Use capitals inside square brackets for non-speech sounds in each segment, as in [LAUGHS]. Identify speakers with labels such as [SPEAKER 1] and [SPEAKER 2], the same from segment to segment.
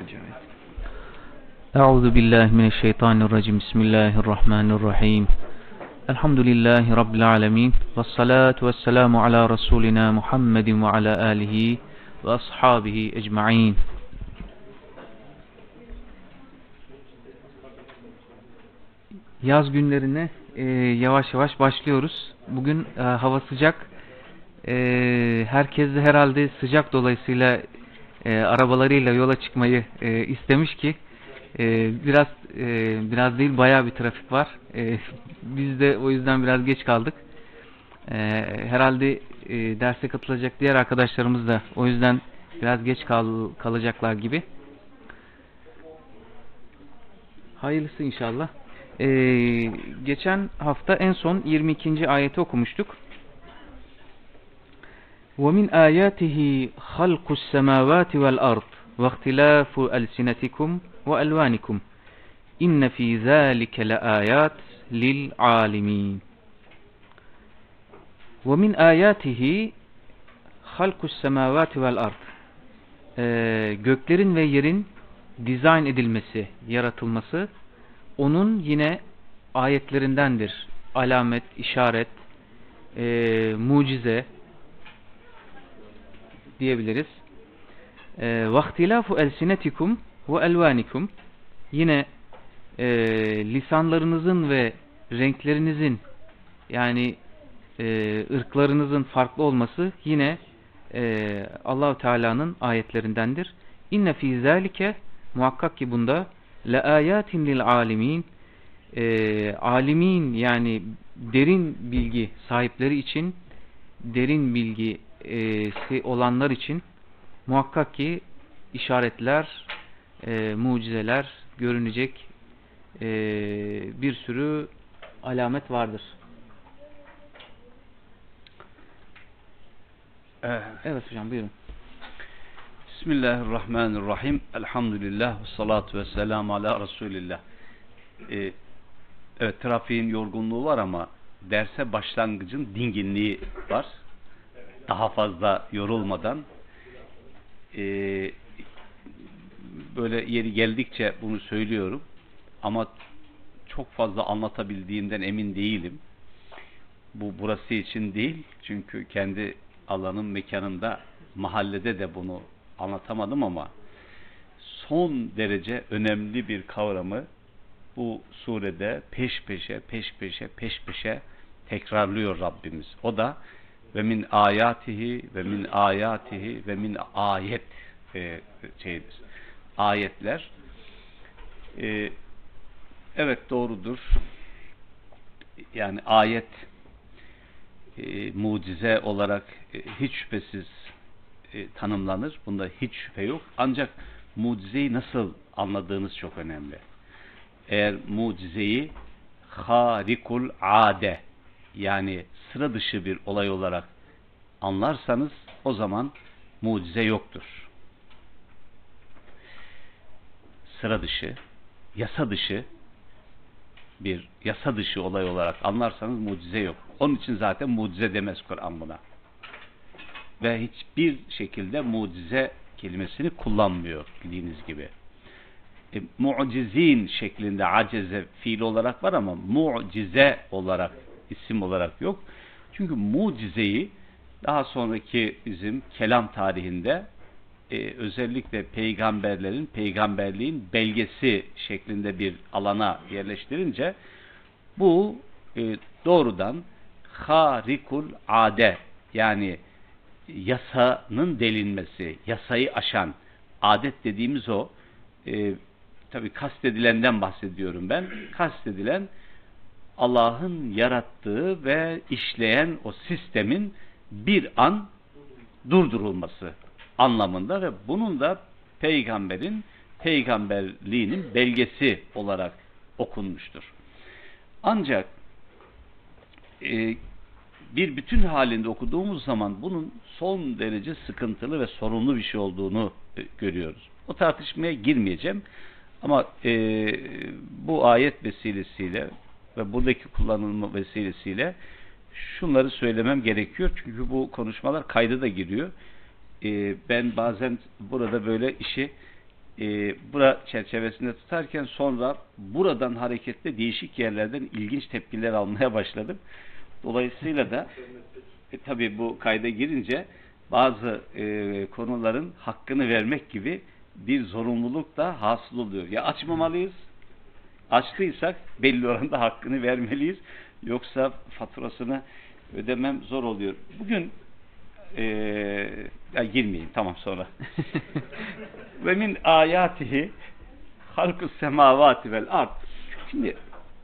[SPEAKER 1] ikinci ayet.
[SPEAKER 2] أعوذ بالله من الشيطان الرجيم بسم الله الرحمن الرحيم الحمد لله رب العالمين والصلاة والسلام على رسولنا محمد وعلى آله وأصحابه أجمعين Yaz günlerine e, yavaş yavaş başlıyoruz. Bugün e, hava sıcak. E, herkes de herhalde sıcak dolayısıyla e, arabalarıyla yola çıkmayı e, istemiş ki e, biraz e, biraz değil bayağı bir trafik var. E, [LAUGHS] biz de o yüzden biraz geç kaldık. E, herhalde e, derse katılacak diğer arkadaşlarımız da o yüzden biraz geç kal kalacaklar gibi. Hayırlısı inşallah. E, geçen hafta en son 22. ayeti okumuştuk. وَمِنْ آيَاتِهِ خَلْقُ السَّمَاوَاتِ وَالْأَرْضِ وَاخْتِلَافُ أَلْسِنَتِكُمْ وَأَلْوَانِكُمْ إِنَّ فِي ذَٰلِكَ لَآيَاتٍ لِلْعَالِمِينَ وَمِنْ آيَاتِهِ خَلْقُ السَّمَاوَاتِ وَالْأَرْضِ ee, Göklerin ve yerin dizayn edilmesi, yaratılması onun yine ayetlerindendir. Alamet, işaret, e, mucize diyebiliriz. Ee, Vaktilafu elsinetikum ve elvanikum yine e, lisanlarınızın ve renklerinizin yani e, ırklarınızın farklı olması yine e, Allahu Teala'nın ayetlerindendir. İnne fi zalike muhakkak ki bunda la ayatin lil alimin e, alimin yani derin bilgi sahipleri için derin bilgi e, olanlar için muhakkak ki işaretler, e, mucizeler görünecek e, bir sürü alamet vardır.
[SPEAKER 1] Evet.
[SPEAKER 2] Evet hocam buyurun.
[SPEAKER 1] Bismillahirrahmanirrahim. Elhamdülillah ve salatu ve selamu ala Resulillah. Ee, evet trafiğin yorgunluğu var ama derse başlangıcın dinginliği var. Daha fazla yorulmadan e, böyle yeri geldikçe bunu söylüyorum ama çok fazla anlatabildiğimden emin değilim. Bu burası için değil çünkü kendi alanım mekanımda mahallede de bunu anlatamadım ama son derece önemli bir kavramı bu surede peş peşe peş peşe peş peşe tekrarlıyor Rabbimiz. O da ve min ayatihi ve min ayatihi ve min ayet e, şeydir. Ayetler. E, evet doğrudur. Yani ayet e, mucize olarak e, hiç şüphesiz e, tanımlanır. Bunda hiç şüphe yok. Ancak mucizeyi nasıl anladığınız çok önemli. Eğer mucizeyi harikul ade yani sıra dışı bir olay olarak anlarsanız o zaman mucize yoktur. Sıra dışı, yasa dışı bir yasa dışı olay olarak anlarsanız mucize yok. Onun için zaten mucize demez Kur'an buna. Ve hiçbir şekilde mucize kelimesini kullanmıyor bildiğiniz gibi. E, mucizin şeklinde aceze fiil olarak var ama mucize olarak isim olarak yok. Çünkü mucizeyi daha sonraki bizim kelam tarihinde e, özellikle peygamberlerin peygamberliğin belgesi şeklinde bir alana yerleştirince bu e, doğrudan harikul ade yani yasanın delinmesi, yasayı aşan adet dediğimiz o e, tabi kastedilenden bahsediyorum ben. Kastedilen Allah'ın yarattığı ve işleyen o sistemin bir an durdurulması anlamında ve bunun da peygamberin peygamberliğinin belgesi olarak okunmuştur. Ancak e, bir bütün halinde okuduğumuz zaman bunun son derece sıkıntılı ve sorunlu bir şey olduğunu e, görüyoruz. O tartışmaya girmeyeceğim ama e, bu ayet vesilesiyle ve buradaki kullanılma vesilesiyle şunları söylemem gerekiyor. Çünkü bu konuşmalar kayda da giriyor. Ee, ben bazen burada böyle işi e, bura çerçevesinde tutarken sonra buradan hareketle değişik yerlerden ilginç tepkiler almaya başladım. Dolayısıyla da e, tabii bu kayda girince bazı e, konuların hakkını vermek gibi bir zorunluluk da hasıl oluyor. Ya açmamalıyız, açtıysak belli oranda hakkını vermeliyiz. Yoksa faturasını ödemem zor oluyor. Bugün e, ya girmeyeyim tamam sonra. [LAUGHS] Ve min ayatihi halkus semavati vel ard. Şimdi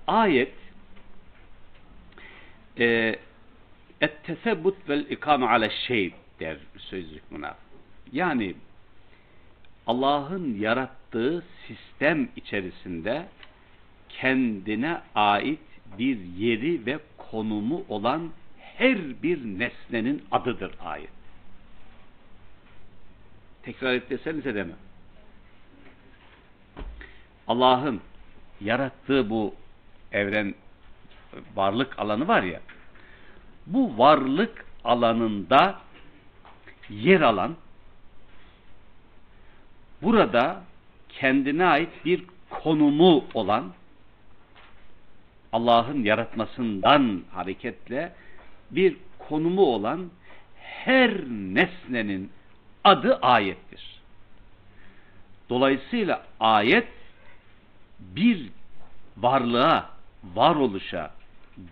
[SPEAKER 1] ayet e, et tesebbut vel ikame ale şey der sözlük buna. Yani Allah'ın yarattığı sistem içerisinde kendine ait bir yeri ve konumu olan her bir nesnenin adıdır ayet. Tekrar et desenize deme. Allah'ın yarattığı bu evren varlık alanı var ya bu varlık alanında yer alan burada kendine ait bir konumu olan Allah'ın yaratmasından hareketle bir konumu olan her nesnenin adı ayettir. Dolayısıyla ayet bir varlığa, varoluşa,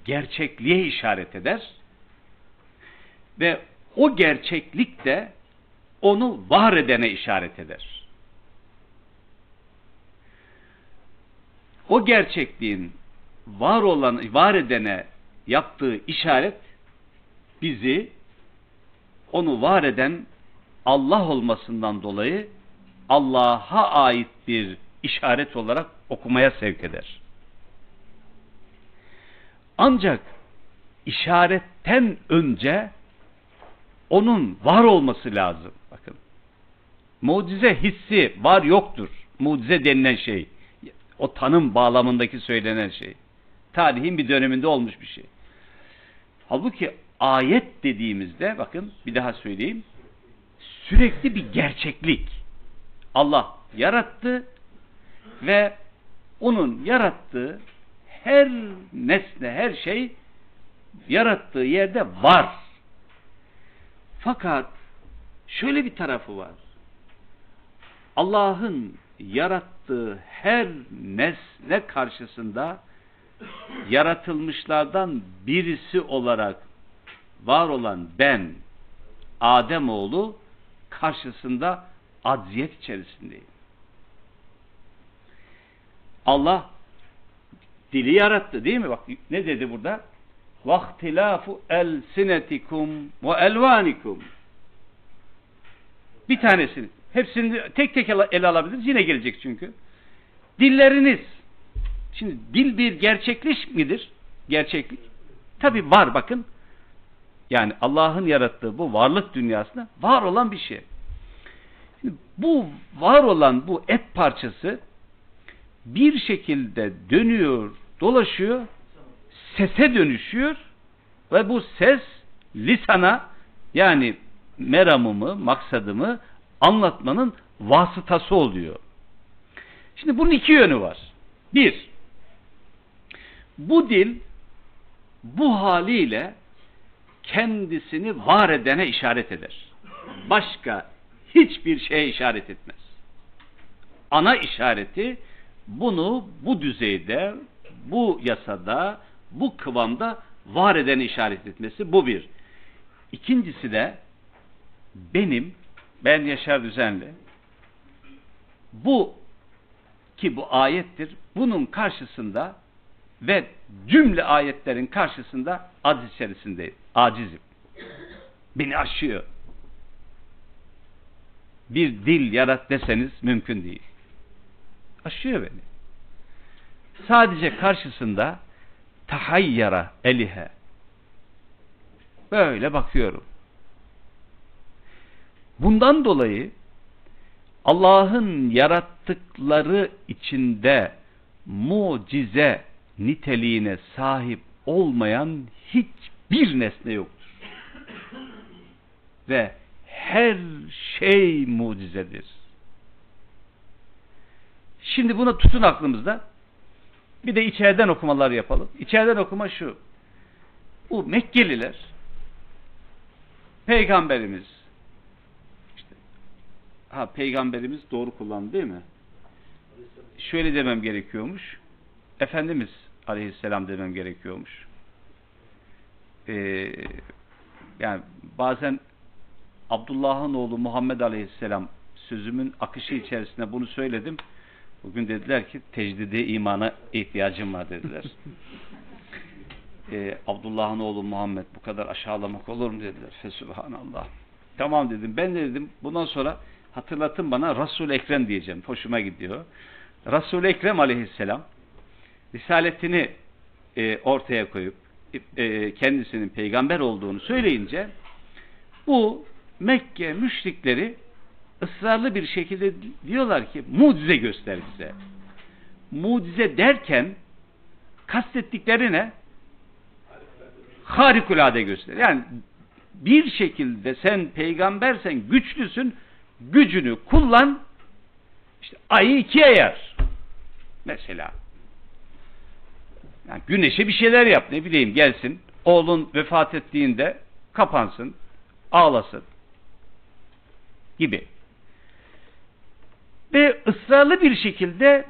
[SPEAKER 1] gerçekliğe işaret eder ve o gerçeklik de onu var edene işaret eder. O gerçekliğin var olan, var edene yaptığı işaret bizi onu var eden Allah olmasından dolayı Allah'a ait bir işaret olarak okumaya sevk eder. Ancak işaretten önce onun var olması lazım. Bakın. Mucize hissi var yoktur. Mucize denilen şey. O tanım bağlamındaki söylenen şey. Tarihin bir döneminde olmuş bir şey. Halbuki ayet dediğimizde bakın bir daha söyleyeyim. Sürekli bir gerçeklik. Allah yarattı ve onun yarattığı her nesne, her şey yarattığı yerde var. Fakat şöyle bir tarafı var. Allah'ın yarattığı her nesne karşısında yaratılmışlardan birisi olarak var olan ben Ademoğlu karşısında acziyet içerisindeyim. Allah dili yarattı değil mi? Bak ne dedi burada? Vaktilafu elsinetikum ve elvanikum. Bir tanesini. Hepsini tek tek ele alabiliriz. Yine gelecek çünkü. Dilleriniz Şimdi dil bir gerçeklik midir? Gerçeklik. Tabi var bakın. Yani Allah'ın yarattığı bu varlık dünyasında var olan bir şey. Şimdi bu var olan bu et parçası bir şekilde dönüyor, dolaşıyor, sese dönüşüyor ve bu ses lisana yani meramımı, maksadımı anlatmanın vasıtası oluyor. Şimdi bunun iki yönü var. Bir, bu dil bu haliyle kendisini var edene işaret eder. Başka hiçbir şeye işaret etmez. Ana işareti bunu bu düzeyde, bu yasada, bu kıvamda var eden işaret etmesi bu bir. İkincisi de benim, ben Yaşar Düzenli bu ki bu ayettir. Bunun karşısında ve cümle ayetlerin karşısında aciz içerisindeyim. Acizim. Beni aşıyor. Bir dil yarat deseniz mümkün değil. Aşıyor beni. Sadece karşısında tahayyara elihe. Böyle bakıyorum. Bundan dolayı Allah'ın yarattıkları içinde mucize niteliğine sahip olmayan hiçbir nesne yoktur. Ve her şey mucizedir. Şimdi bunu tutun aklımızda. Bir de içeriden okumalar yapalım. İçeriden okuma şu. Bu Mekkeliler Peygamberimiz işte ha peygamberimiz doğru kullandı değil mi? Şöyle demem gerekiyormuş. Efendimiz Aleyhisselam demem gerekiyormuş. Ee, yani bazen Abdullah'ın oğlu Muhammed Aleyhisselam sözümün akışı içerisinde bunu söyledim. Bugün dediler ki tecdide imana ihtiyacım var dediler. [LAUGHS] Ee, Abdullah'ın oğlu Muhammed bu kadar aşağılamak olur mu dediler. Fesubhanallah. Tamam dedim. Ben de dedim bundan sonra hatırlatın bana Resul Ekrem diyeceğim. Hoşuma gidiyor. Resul Ekrem Aleyhisselam risaletini e, ortaya koyup e, kendisinin peygamber olduğunu söyleyince bu Mekke müşrikleri ısrarlı bir şekilde diyorlar ki mucize göster bize. Mucize derken kastettikleri ne? Harikulade göster. Yani bir şekilde sen peygambersen güçlüsün gücünü kullan işte ayı ikiye yar. Mesela yani güneşe bir şeyler yap ne bileyim gelsin oğlun vefat ettiğinde kapansın ağlasın gibi. Ve ısrarlı bir şekilde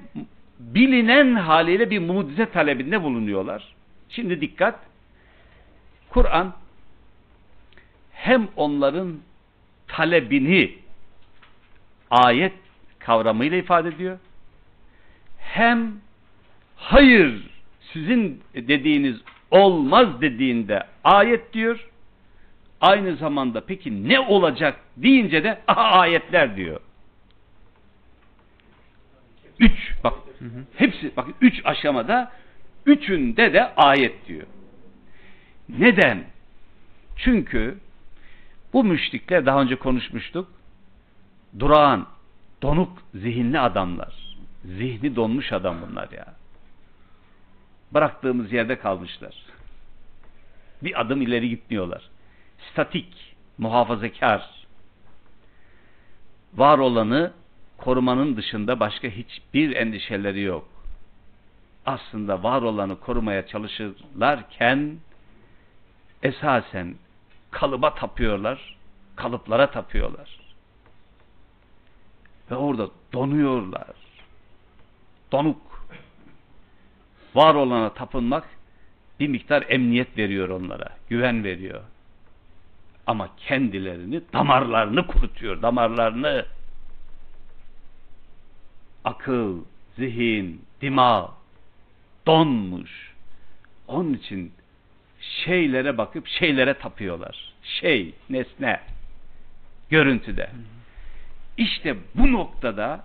[SPEAKER 1] bilinen haliyle bir mucize talebinde bulunuyorlar. Şimdi dikkat. Kur'an hem onların talebini ayet kavramıyla ifade ediyor. Hem hayır sizin dediğiniz olmaz dediğinde ayet diyor. Aynı zamanda peki ne olacak deyince de aha ayetler diyor. Üç bak hepsi bak üç aşamada üçünde de ayet diyor. Neden? Çünkü bu müşrikler daha önce konuşmuştuk. Durağan, donuk zihinli adamlar. Zihni donmuş adam bunlar ya. Bıraktığımız yerde kalmışlar. Bir adım ileri gitmiyorlar. Statik, muhafazakar. Var olanı korumanın dışında başka hiçbir endişeleri yok. Aslında var olanı korumaya çalışırlarken esasen kalıba tapıyorlar, kalıplara tapıyorlar. Ve orada donuyorlar. Donuk. Var olana tapınmak bir miktar emniyet veriyor onlara, güven veriyor. Ama kendilerini, damarlarını kurutuyor, damarlarını. Akıl, zihin, dima donmuş. Onun için şeylere bakıp şeylere tapıyorlar. Şey, nesne, görüntüde. İşte bu noktada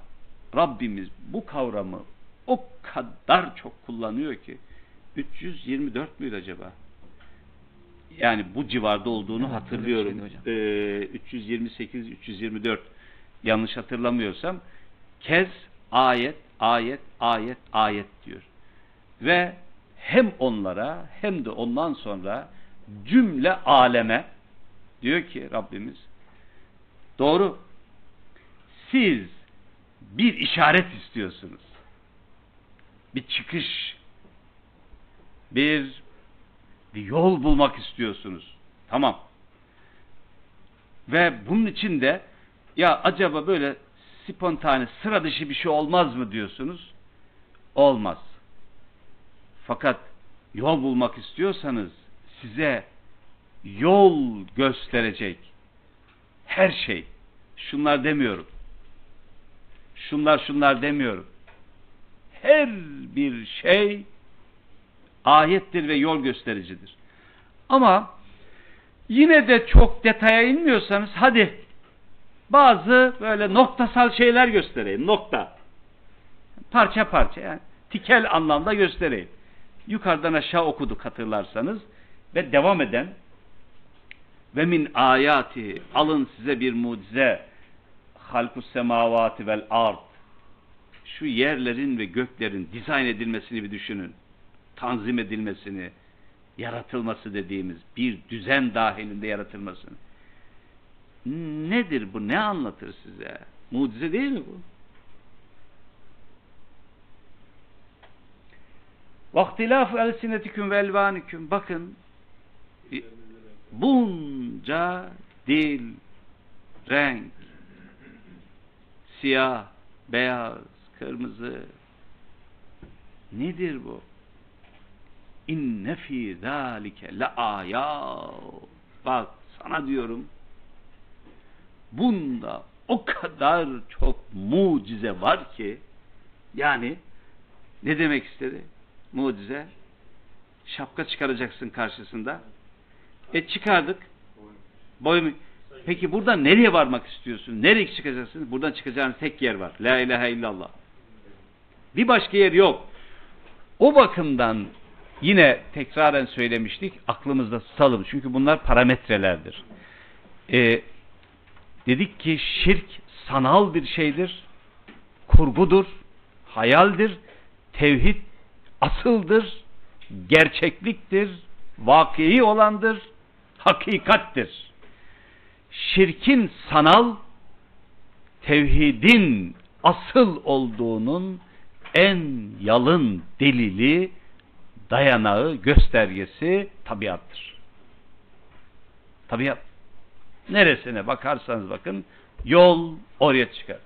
[SPEAKER 1] Rabbimiz bu kavramı o kadar çok kullanıyor ki 324 müydü acaba? Yani bu civarda olduğunu
[SPEAKER 2] Evet,
[SPEAKER 1] hatırlıyorum. Ee, 328 324 yanlış hatırlamıyorsam kez ayet ayet ayet ayet diyor. Ve hem onlara hem de ondan sonra cümle aleme diyor ki Rabbimiz doğru siz bir işaret istiyorsunuz. Bir çıkış bir bir yol bulmak istiyorsunuz. Tamam. Ve bunun için de ya acaba böyle spontane sıra dışı bir şey olmaz mı diyorsunuz? Olmaz. Fakat yol bulmak istiyorsanız size yol gösterecek her şey. Şunlar demiyorum. Şunlar şunlar demiyorum. Her bir şey ayettir ve yol göstericidir. Ama yine de çok detaya inmiyorsanız hadi bazı böyle noktasal şeyler göstereyim. Nokta. Parça parça yani tikel anlamda göstereyim. Yukarıdan aşağı okuduk hatırlarsanız ve devam eden ve min ayati alın size bir mucize halkus semavati vel ard şu yerlerin ve göklerin dizayn edilmesini bir düşünün. Tanzim edilmesini, yaratılması dediğimiz bir düzen dahilinde yaratılmasını. Nedir bu? Ne anlatır size? Mucize değil mi bu? Vaktilafu elsinetiküm ve elvaniküm. Bakın bunca dil, renk, siyah, beyaz, kırmızı. Nedir bu? İnne fî zâlike le. Bak sana diyorum. Bunda o kadar çok mucize var ki yani ne demek istedi? Mucize. Şapka çıkaracaksın karşısında. E çıkardık. Boyun. Peki buradan nereye varmak istiyorsun? Nereye çıkacaksın? Buradan çıkacağın tek yer var. La ilahe illallah. Bir başka yer yok. O bakımdan yine tekraren söylemiştik. Aklımızda tutalım. Çünkü bunlar parametrelerdir. Ee, dedik ki şirk sanal bir şeydir. Kurgudur. Hayaldir. Tevhid asıldır. Gerçekliktir. Vakii olandır. Hakikattir şirkin sanal, tevhidin asıl olduğunun en yalın delili, dayanağı, göstergesi tabiattır. Tabiat. Neresine bakarsanız bakın yol oraya çıkar.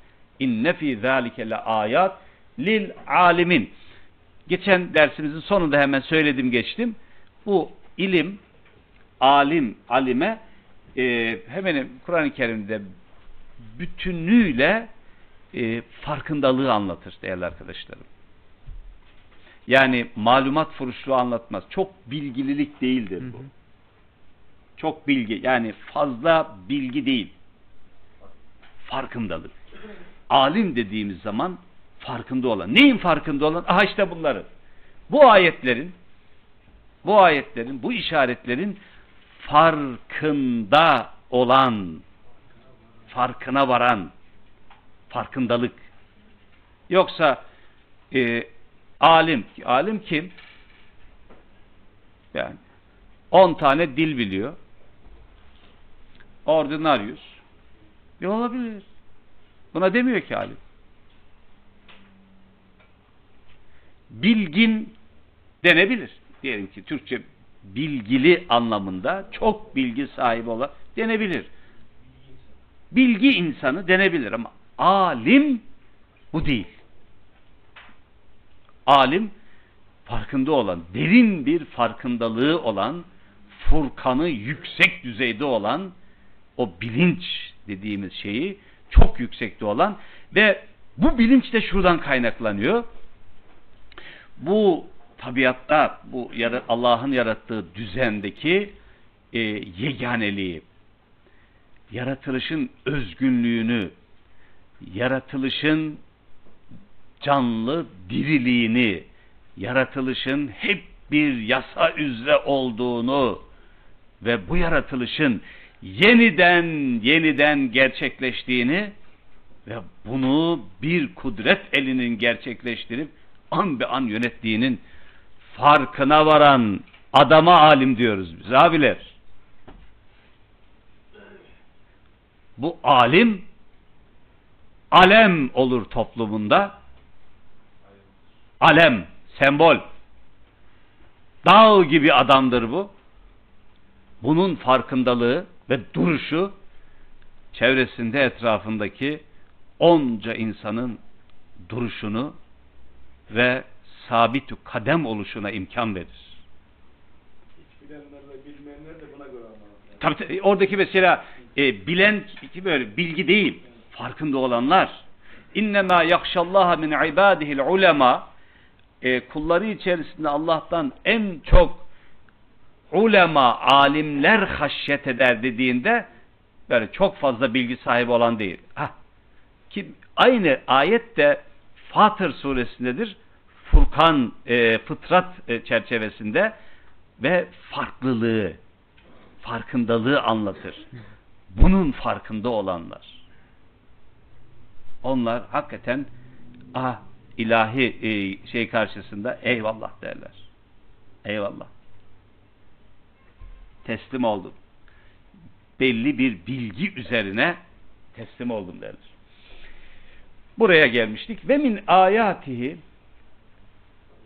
[SPEAKER 1] İnne fî zâlike le ayat lil alimin. Geçen dersimizin sonunda hemen söyledim geçtim. Bu ilim, alim, alime e, hemen Kur'an-ı Kerim'de bütünüyle e, farkındalığı anlatır değerli arkadaşlarım. Yani malumat furuşluğu anlatmaz. Çok bilgililik değildir bu.
[SPEAKER 2] Hı hı.
[SPEAKER 1] Çok bilgi yani fazla bilgi değil. Farkındalık. Alim dediğimiz zaman farkında olan. Neyin farkında olan? Aha işte bunları. Bu ayetlerin bu ayetlerin, bu işaretlerin farkında olan, farkına varan, farkındalık. Yoksa e, alim, alim kim? Yani 10 tane dil biliyor. Ordinarius. E olabilir. Buna demiyor ki alim. Bilgin denebilir. Diyelim ki Türkçe bilgili anlamında çok bilgi sahibi olan denebilir. Bilgi insanı denebilir ama alim bu değil. Alim farkında olan, derin bir farkındalığı olan, furkanı yüksek düzeyde olan o bilinç dediğimiz şeyi çok yüksekte olan ve bu bilinç de şuradan kaynaklanıyor. Bu tabiatta bu Allah'ın yarattığı düzendeki e, yeganeliği, yaratılışın özgünlüğünü, yaratılışın canlı diriliğini, yaratılışın hep bir yasa üzere olduğunu ve bu yaratılışın yeniden yeniden gerçekleştiğini ve bunu bir kudret elinin gerçekleştirip an be an yönettiğinin farkına varan adama alim diyoruz biz abiler. Bu alim alem olur toplumunda. Alem, sembol. Dağ gibi adamdır bu. Bunun farkındalığı ve duruşu çevresinde etrafındaki onca insanın duruşunu ve sabit kadem oluşuna imkan verir.
[SPEAKER 3] Hiç bilenler ve bilmeyenler de buna göre anlar.
[SPEAKER 1] Tabii, tabii oradaki mesela e, bilen böyle bilgi değil, farkında olanlar. İnnemâ yakşallâhe min ibâdihil ulema e, kulları içerisinde Allah'tan en çok ulema, alimler haşyet eder dediğinde böyle çok fazla bilgi sahibi olan değil. Hah. Ki aynı ayet de Fatır suresindedir. Furkan e, fıtrat e, çerçevesinde ve farklılığı, farkındalığı anlatır. Bunun farkında olanlar. Onlar hakikaten ah ilahi e, şey karşısında eyvallah derler. Eyvallah. Teslim oldum. Belli bir bilgi üzerine teslim oldum derler. Buraya gelmiştik. Ve min ayatihi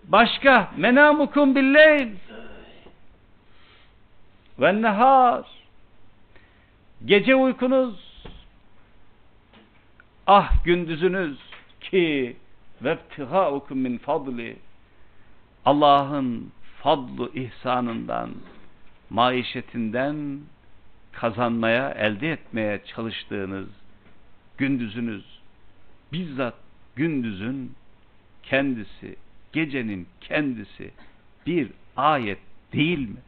[SPEAKER 1] Başka menamukum billeyl ve nehar gece uykunuz ah gündüzünüz ki vebtihaukum min fadli Allah'ın fadlu ihsanından maişetinden kazanmaya, elde etmeye çalıştığınız gündüzünüz bizzat gündüzün kendisi, gecenin kendisi bir ayet değil mi?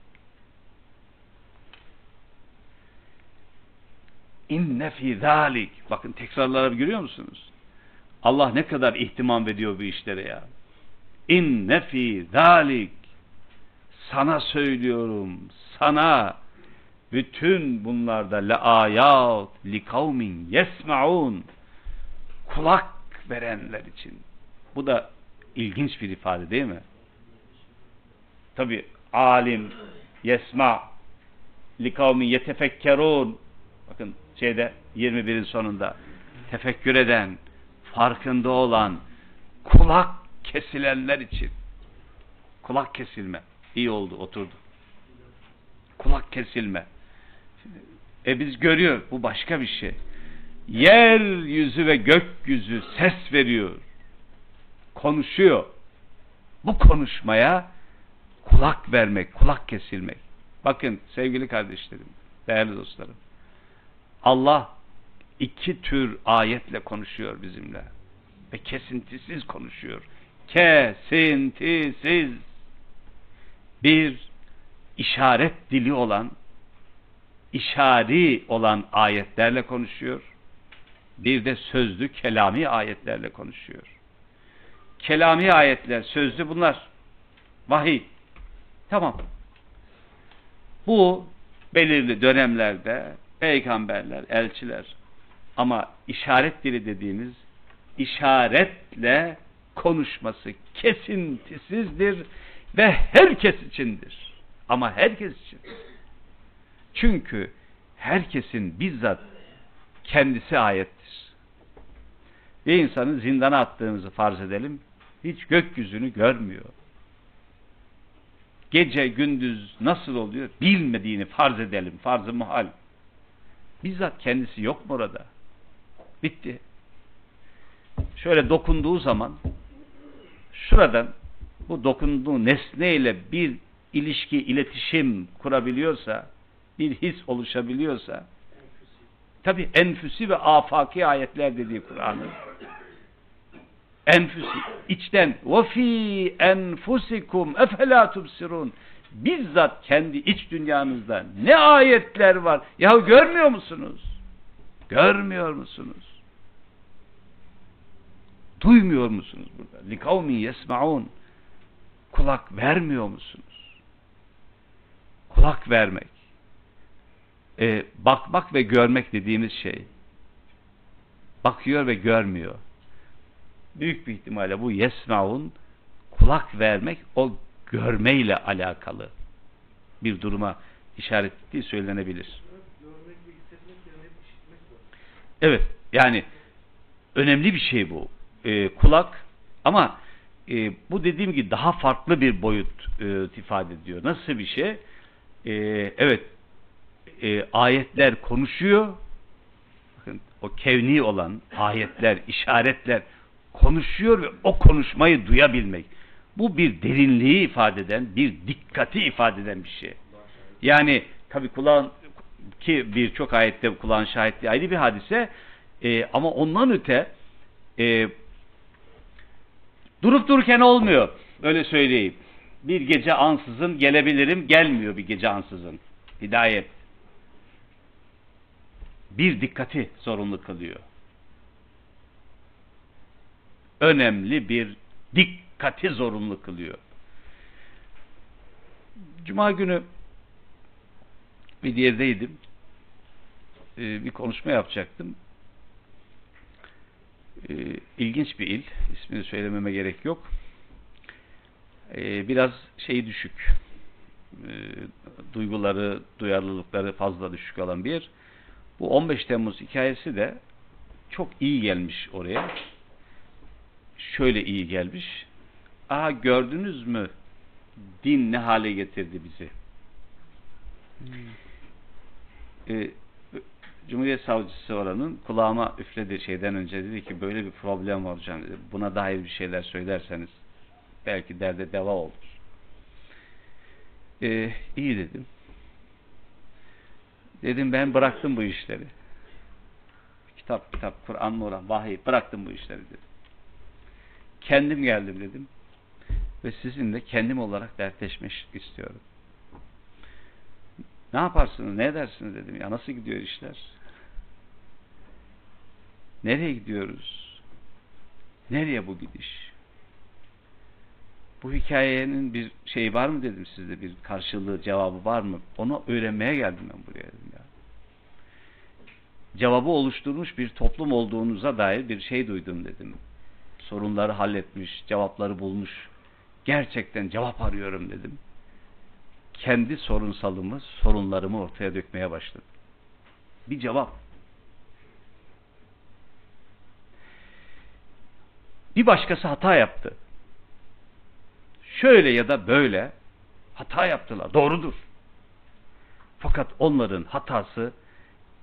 [SPEAKER 1] İnne fî zâlik. Bakın tekrarlara görüyor musunuz? Allah ne kadar ihtimam ediyor bu işlere ya. İnne fî zâlik. Sana söylüyorum, sana bütün bunlarda la ayat li kavmin yesmaun kulak verenler için. Bu da ilginç bir ifade değil mi? Tabi alim yesma li kavmin yetefekkerun bakın şeyde 21'in sonunda tefekkür eden farkında olan kulak kesilenler için kulak kesilme iyi oldu oturdu. Kulak kesilme. E biz görüyor bu başka bir şey. Yeryüzü ve gökyüzü ses veriyor konuşuyor. Bu konuşmaya kulak vermek kulak kesilmek. Bakın sevgili kardeşlerim değerli dostlarım Allah iki tür ayetle konuşuyor bizimle ve kesintisiz konuşuyor kesintisiz bir işaret dili olan işari olan ayetlerle konuşuyor. Bir de sözlü kelami ayetlerle konuşuyor. Kelami ayetler, sözlü bunlar. Vahiy. Tamam. Bu belirli dönemlerde peygamberler, elçiler ama işaret dili dediğimiz işaretle konuşması kesintisizdir ve herkes içindir. Ama herkes için. Çünkü herkesin bizzat kendisi ayettir. Bir insanı zindana attığımızı farz edelim. Hiç gökyüzünü görmüyor. Gece gündüz nasıl oluyor bilmediğini farz edelim. Farz-ı muhal. Bizzat kendisi yok mu orada? Bitti. Şöyle dokunduğu zaman şuradan bu dokunduğu nesneyle bir ilişki, iletişim kurabiliyorsa, bir his oluşabiliyorsa tabi enfüsi ve afaki ayetler dediği Kur'an'ın enfüsi içten ve fi enfusikum efela tubsirun bizzat kendi iç dünyanızda ne ayetler var. Ya görmüyor musunuz? Görmüyor musunuz? Duymuyor musunuz burada? Likavmin yesmaun. Kulak vermiyor musunuz? Kulak vermek. Ee, bakmak ve görmek dediğimiz şey. Bakıyor ve görmüyor. Büyük bir ihtimalle bu yesmaun kulak vermek o görmeyle alakalı bir duruma işaret ettiği söylenebilir. Evet yani önemli bir şey bu. Ee, kulak ama e, bu dediğim gibi daha farklı bir boyut e, ifade ediyor. Nasıl bir şey? E, evet e, ayetler konuşuyor. Bakın o kevni olan ayetler, işaretler konuşuyor ve o konuşmayı duyabilmek. Bu bir derinliği ifade eden, bir dikkati ifade eden bir şey. Yani tabi kulağın ki birçok ayette kulağın şahitliği ayrı bir hadise e, ama ondan öte e, durup dururken olmuyor. Öyle söyleyeyim. Bir gece ansızın gelebilirim. Gelmiyor bir gece ansızın. Hidayet. Bir dikkati zorunlu kılıyor. Önemli bir dikkati zorunlu kılıyor. Cuma günü bir yerdeydim. Ee, bir konuşma yapacaktım. Ee, ilginç bir il. İsmini söylememe gerek yok. Ee, biraz şeyi düşük. Ee, duyguları, duyarlılıkları fazla düşük olan bir yer. Bu 15 Temmuz hikayesi de çok iyi gelmiş oraya. Şöyle iyi gelmiş. Aha gördünüz mü din ne hale getirdi bizi. Ee, Cumhuriyet Savcısı oranın kulağıma üfledi şeyden önce dedi ki böyle bir problem var hocam dedi. Buna dair bir şeyler söylerseniz belki derde deva olur. Ee, iyi dedim. Dedim ben bıraktım bu işleri. Kitap kitap Kur'an Nuran vahiy bıraktım bu işleri dedim. Kendim geldim dedim. Ve sizinle kendim olarak dertleşmek istiyorum. Ne yaparsınız, ne edersiniz dedim ya. Nasıl gidiyor işler? Nereye gidiyoruz? Nereye bu gidiş? Bu hikayenin bir şey var mı dedim sizde bir karşılığı, cevabı var mı? Onu öğrenmeye geldim ben buraya dedim ya. Cevabı oluşturmuş bir toplum olduğunuza dair bir şey duydum dedim. Sorunları halletmiş, cevapları bulmuş. Gerçekten cevap arıyorum dedim. Kendi sorunsalımı, sorunlarımı ortaya dökmeye başladım. Bir cevap. Bir başkası hata yaptı. Şöyle ya da böyle hata yaptılar. Doğrudur. Fakat onların hatası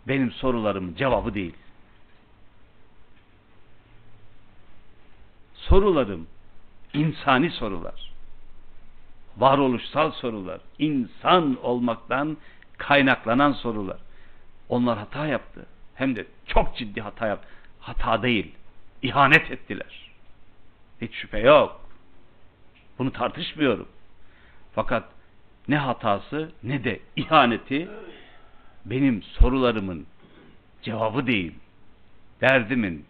[SPEAKER 1] benim sorularımın cevabı değil. Sorularım insani sorular. Varoluşsal sorular. insan olmaktan kaynaklanan sorular. Onlar hata yaptı. Hem de çok ciddi hata yaptı. Hata değil. ihanet ettiler. Hiç şüphe yok. Bunu tartışmıyorum. Fakat ne hatası ne de ihaneti benim sorularımın cevabı değil. Derdimin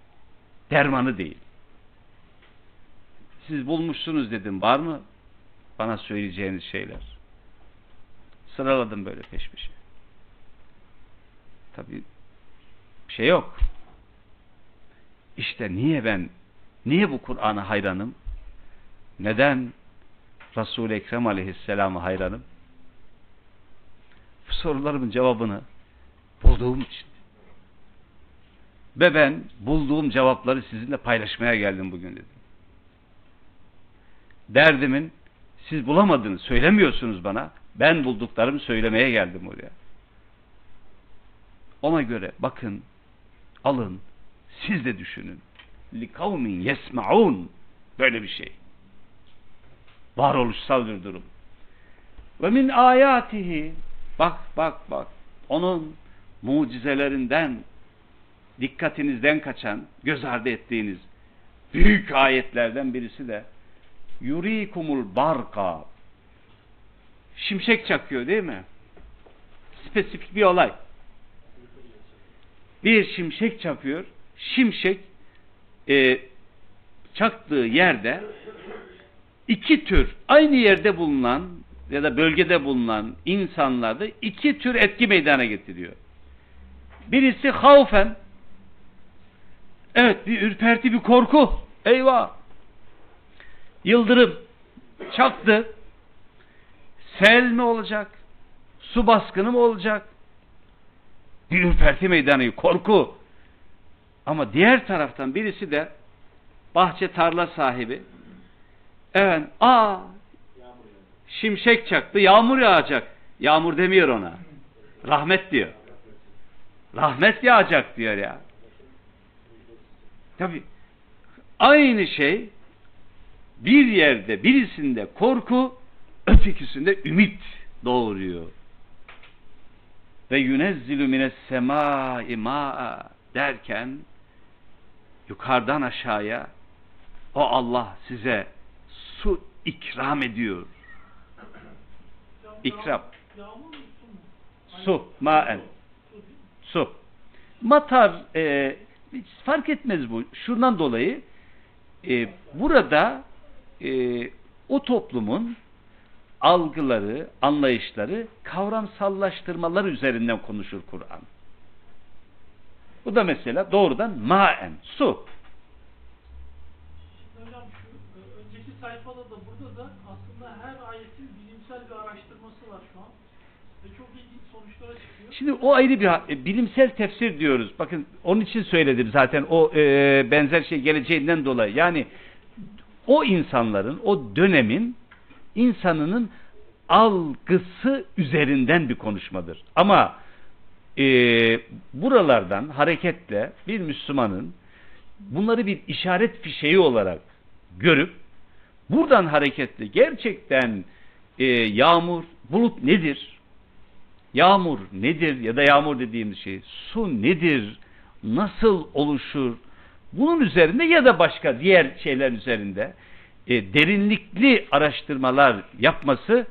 [SPEAKER 1] dermanı değil. Siz bulmuşsunuz dedim. Var mı bana söyleyeceğiniz şeyler? Sıraladım böyle peş peşe. Tabii bir şey yok. İşte niye ben niye bu Kur'an'a hayranım? Neden Resul-i Ekrem Aleyhisselam'a hayranım? Bu sorularımın cevabını bulduğum için. Ve ben bulduğum cevapları sizinle paylaşmaya geldim bugün dedim Derdimin siz bulamadığını söylemiyorsunuz bana. Ben bulduklarımı söylemeye geldim oraya. Ona göre bakın, alın, siz de düşünün. لِكَوْمٍ يَسْمَعُونَ Böyle bir şey. Varoluşsal bir durum. Ve min ayatihi bak bak bak onun mucizelerinden dikkatinizden kaçan göz ardı ettiğiniz büyük ayetlerden birisi de yurikumul barka şimşek çakıyor değil mi? Spesifik bir olay. Bir şimşek çakıyor. Şimşek e, çaktığı yerde iki tür aynı yerde bulunan ya da bölgede bulunan insanlarda iki tür etki meydana getiriyor. Birisi havfen evet bir ürperti bir korku eyvah yıldırım çaktı sel mi olacak su baskını mı olacak bir ürperti meydanı korku ama diğer taraftan birisi de bahçe tarla sahibi Evet. Aa şimşek çaktı. Yağmur yağacak. Yağmur demiyor ona. Rahmet diyor. Rahmet yağacak diyor ya. Tabi aynı şey bir yerde birisinde korku ötekisinde ümit doğuruyor. Ve yunezzilü mines semâi ma'a derken yukarıdan aşağıya o Allah size su ikram ediyor. İkram. Su, maen. Su. Matar e, fark etmez bu. Şundan dolayı e, burada e, o toplumun algıları, anlayışları, kavramsallaştırmalar üzerinden konuşur Kur'an. Bu da mesela doğrudan maen, su.
[SPEAKER 4] Hocam şu e, önceki sayfada da burada da aslında her ayetin bilimsel bir araştırması var şu an. Ve çok ilginç sonuçlara çıkıyor.
[SPEAKER 1] Şimdi o ayrı bir e, bilimsel tefsir diyoruz. Bakın onun için söyledim zaten o e, benzer şey geleceğinden dolayı. Yani o insanların, o dönemin insanının algısı üzerinden bir konuşmadır. Ama e, buralardan hareketle bir Müslümanın bunları bir işaret fişeği olarak görüp buradan hareketle gerçekten e, yağmur, bulut nedir? Yağmur nedir ya da yağmur dediğimiz şey su nedir? Nasıl oluşur? Bunun üzerinde ya da başka diğer şeyler üzerinde e, derinlikli araştırmalar yapması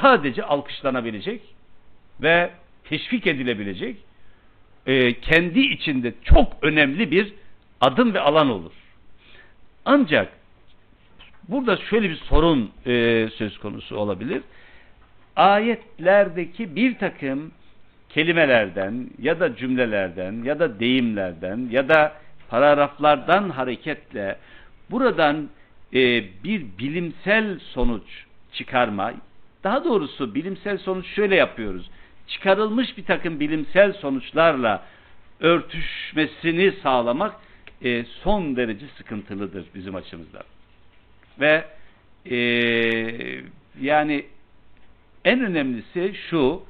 [SPEAKER 1] sadece alkışlanabilecek ve teşvik edilebilecek e, kendi içinde çok önemli bir adım ve alan olur. Ancak burada şöyle bir sorun e, söz konusu olabilir. Ayetlerdeki bir takım kelimelerden ya da cümlelerden ya da deyimlerden ya da paragraflardan hareketle buradan e, bir bilimsel sonuç çıkarma, daha doğrusu bilimsel sonuç şöyle yapıyoruz. Çıkarılmış bir takım bilimsel sonuçlarla örtüşmesini sağlamak e, son derece sıkıntılıdır bizim açımızdan. Ve e, yani en önemlisi şu,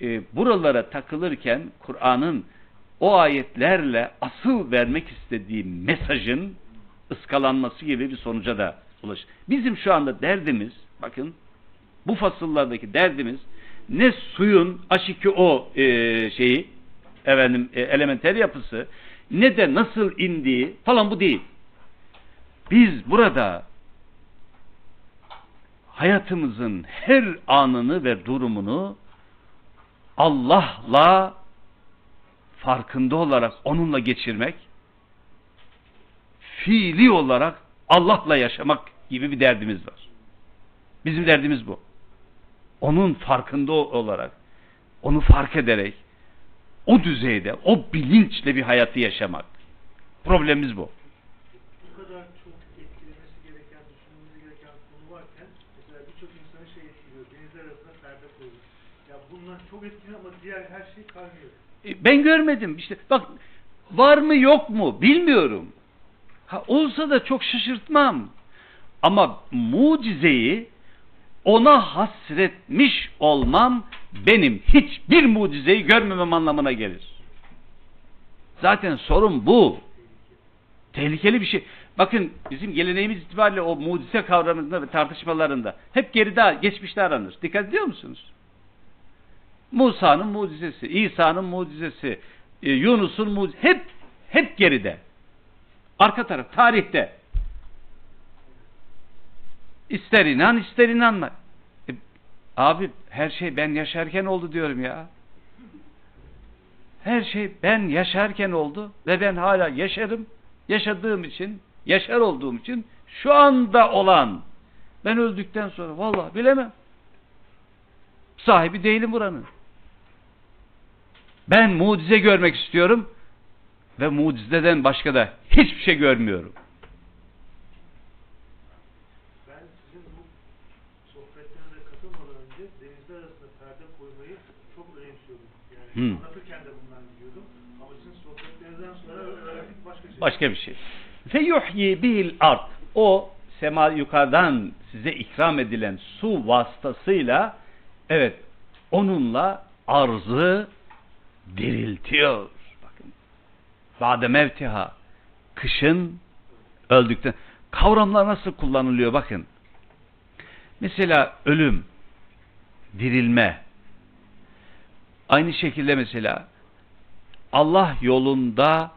[SPEAKER 1] e, buralara takılırken Kur'an'ın o ayetlerle asıl vermek istediği mesajın ıskalanması gibi bir sonuca da ulaş. Bizim şu anda derdimiz, bakın bu fasıllardaki derdimiz ne suyun H2O e, şeyi, efendim e, elementer yapısı, ne de nasıl indiği falan bu değil. Biz burada hayatımızın her anını ve durumunu Allah'la farkında olarak onunla geçirmek, fiili olarak Allah'la yaşamak gibi bir derdimiz var. Bizim derdimiz bu. Onun farkında olarak, onu fark ederek, o düzeyde, o bilinçle bir hayatı yaşamak. Problemimiz bu.
[SPEAKER 3] Bu kadar çok etkilemesi gereken, düşünmemiz gereken konu varken mesela birçok insanı şey etkiliyor. Denizler arasında perde koyuyor. Ya bunlar çok etkili ama diğer her şey kaynıyor.
[SPEAKER 1] E, Ben görmedim. İşte bak var mı yok mu bilmiyorum. Ha, olsa da çok şaşırtmam. Ama mucizeyi ona hasretmiş olmam benim hiçbir mucizeyi görmemem anlamına gelir. Zaten sorun bu. Tehlikeli bir şey. Bakın bizim geleneğimiz itibariyle o mucize kavramında ve tartışmalarında hep geride, geçmişte aranır. Dikkat ediyor musunuz? Musa'nın mucizesi, İsa'nın mucizesi, e, Yunus'un mucizesi hep hep geride. Arka taraf tarihte. İster inan ister inanma. E, abi her şey ben yaşarken oldu diyorum ya. Her şey ben yaşarken oldu ve ben hala yaşarım. Yaşadığım için, yaşar olduğum için şu anda olan ben öldükten sonra vallahi bilemem. Sahibi değilim buranın. Ben mucize görmek istiyorum ve mucizeden başka da hiçbir şey görmüyorum.
[SPEAKER 3] Ben sizin bu sohbetlerinize katılmadan önce denizler arasında perde koymayı çok önemsiyordum. Yani
[SPEAKER 1] Hmm.
[SPEAKER 3] anlatırken de bundan biliyordum. Ama sizin sohbetlerinizden sonra öğrendik başka şey.
[SPEAKER 1] Başka bir şey. Fe yuhyi bihil art. O sema yukarıdan size ikram edilen su vasıtasıyla evet onunla arzı diriltiyor. Bakın. Bade mevtiha. Kışın öldükten. Kavramlar nasıl kullanılıyor bakın. Mesela ölüm, dirilme. Aynı şekilde mesela Allah yolunda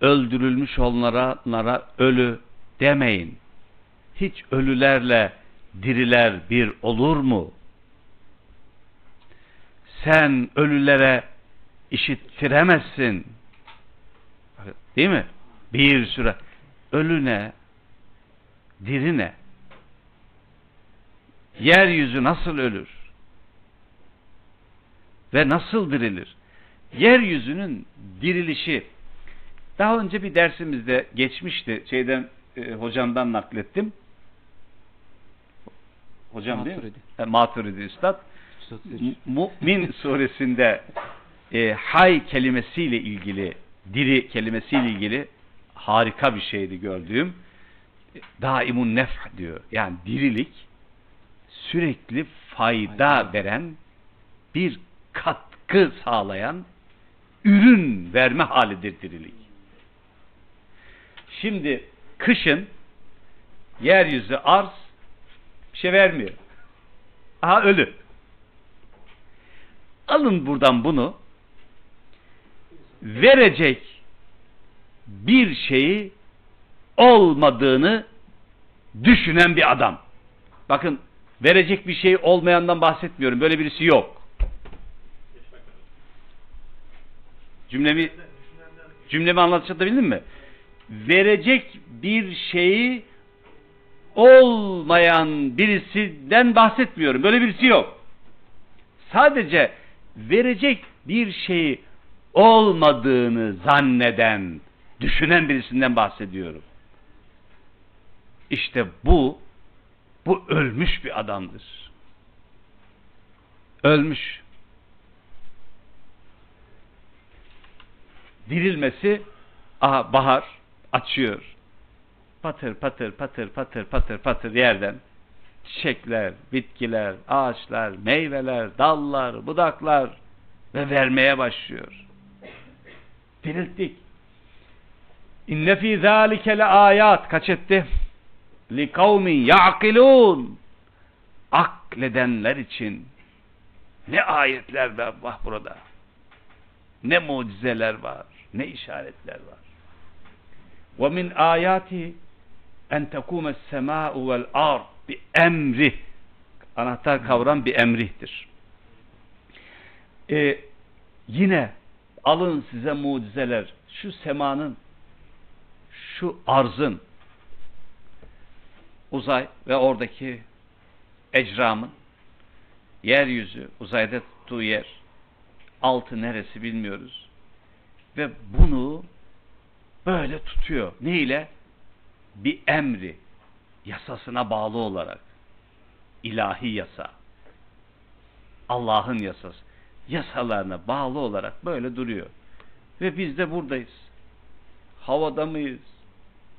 [SPEAKER 1] öldürülmüş onlara ölü demeyin. Hiç ölülerle diriler bir olur mu? Sen ölülere işittiremezsin. Değil mi? Bir süre. Ölü ne? Diri ne? Yeryüzü nasıl ölür? Ve nasıl dirilir? Yeryüzünün dirilişi daha önce bir dersimizde geçmişti. Şeyden e, hocamdan naklettim. Hocam değil mi?
[SPEAKER 2] Maturidi.
[SPEAKER 1] E, Maturidi Üstad. Mü'min suresinde e, hay kelimesiyle ilgili, diri kelimesiyle ilgili harika bir şeydi gördüğüm. daimun nef diyor. Yani dirilik sürekli fayda veren bir katkı sağlayan ürün verme halidir dirilik. Şimdi kışın yeryüzü arz bir şey vermiyor. Aha ölü. Alın buradan bunu verecek bir şeyi olmadığını düşünen bir adam. Bakın verecek bir şey olmayandan bahsetmiyorum. Böyle birisi yok. Cümlemi cümlemi anlatabildim mi? Verecek bir şeyi olmayan birisinden bahsetmiyorum. Böyle birisi yok. Sadece verecek bir şeyi olmadığını zanneden, düşünen birisinden bahsediyorum. İşte bu, bu ölmüş bir adamdır. Ölmüş. Dirilmesi, aha bahar açıyor. Patır patır patır patır patır patır yerden çiçekler, bitkiler, ağaçlar, meyveler, dallar, budaklar ve vermeye başlıyor. Dirilttik. İnne fî zâlike le ayat kaç etti? Li kavmin ya'kilûn akledenler için ne ayetler var var burada. Ne mucizeler var, ne işaretler var. Ve min ayati en tekûme semâ'u vel ard bi emri. Anahtar kavram bir emrihtir. Ee, yine alın size mucizeler. Şu semanın, şu arzın, uzay ve oradaki ecramın, yeryüzü, uzayda tuttuğu yer, altı neresi bilmiyoruz. Ve bunu böyle tutuyor. Ne ile? Bir emri, yasasına bağlı olarak. ilahi yasa. Allah'ın yasası. Yasalarına bağlı olarak böyle duruyor. Ve biz de buradayız. Havada mıyız?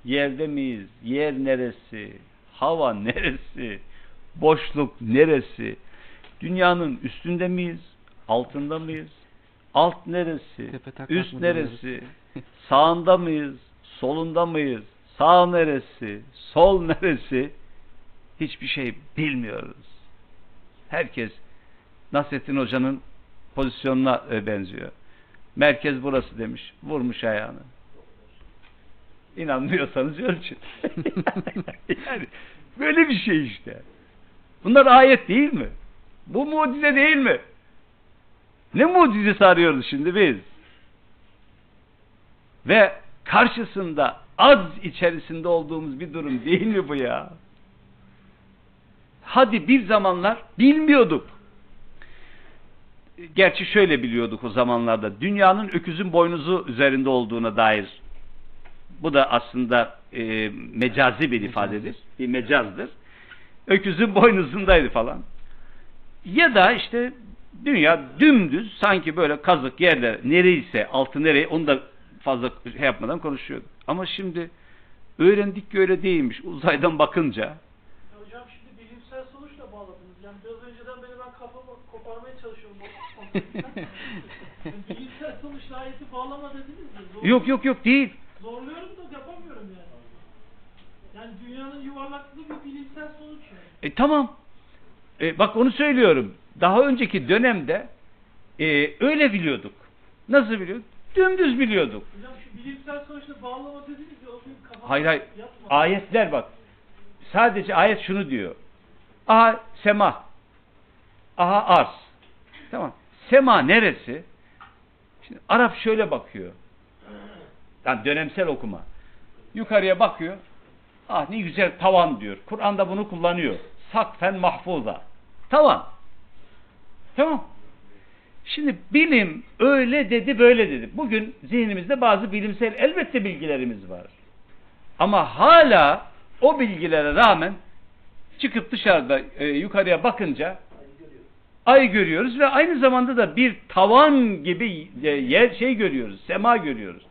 [SPEAKER 1] Yerde miyiz? Yer neresi? Hava neresi? Boşluk neresi? Dünyanın üstünde miyiz? Altında mıyız? Alt neresi? Üst neresi? [LAUGHS] Sağında mıyız? Solunda mıyız? Sağ neresi? Sol neresi? Hiçbir şey bilmiyoruz. Herkes Nasrettin Hoca'nın pozisyonuna e, benziyor. Merkez burası demiş. Vurmuş ayağını. İnanmıyorsanız ölçün. [LAUGHS] yani böyle bir şey işte. Bunlar ayet değil mi? Bu mucize değil mi? Ne mucizesi arıyoruz şimdi biz? Ve karşısında az içerisinde olduğumuz bir durum değil mi bu ya? Hadi bir zamanlar bilmiyorduk. Gerçi şöyle biliyorduk o zamanlarda. Dünyanın öküzün boynuzu üzerinde olduğuna dair. Bu da aslında e, mecazi bir ifadedir. Bir mecazdır. Öküzün boynuzundaydı falan. Ya da işte dünya dümdüz sanki böyle kazık yerler nereyse altı nereye onu da fazla şey yapmadan konuşuyorduk. Ama şimdi öğrendik ki öyle değilmiş. Uzaydan bakınca
[SPEAKER 4] Ya hocam şimdi bilimsel sonuçla bağladınız. Yani biraz önceden beri ben kafamı koparmaya çalışıyorum. bu konseptten. Yani bilimsel sonuçla ayeti bağlama dediniz. Zor,
[SPEAKER 1] yok yok yok değil.
[SPEAKER 4] Zorluyorum da yapamıyorum yani. Yani dünyanın yuvarlaklığı bir bilimsel sonuç yani.
[SPEAKER 1] E tamam. E, bak onu söylüyorum. Daha önceki dönemde e, öyle biliyorduk. Nasıl biliyorduk? Dümdüz biliyorduk.
[SPEAKER 4] Hocam şu bilimsel sonuçla bağlama dediniz ya o
[SPEAKER 1] Hayır hayır.
[SPEAKER 4] yatmadı.
[SPEAKER 1] Ayetler bak. Sadece ayet şunu diyor. Aha sema. Aha arz. Tamam. Sema neresi? Şimdi Arap şöyle bakıyor. Yani dönemsel okuma. Yukarıya bakıyor. Ah ne güzel tavan diyor. Kur'an'da bunu kullanıyor. Sakfen mahfuza. Tavan. Tamam. Şimdi bilim öyle dedi böyle dedi. Bugün zihnimizde bazı bilimsel elbette bilgilerimiz var. Ama hala o bilgilere rağmen çıkıp dışarıda e, yukarıya bakınca ay görüyoruz ve aynı zamanda da bir tavan gibi e, yer şey görüyoruz, sema görüyoruz.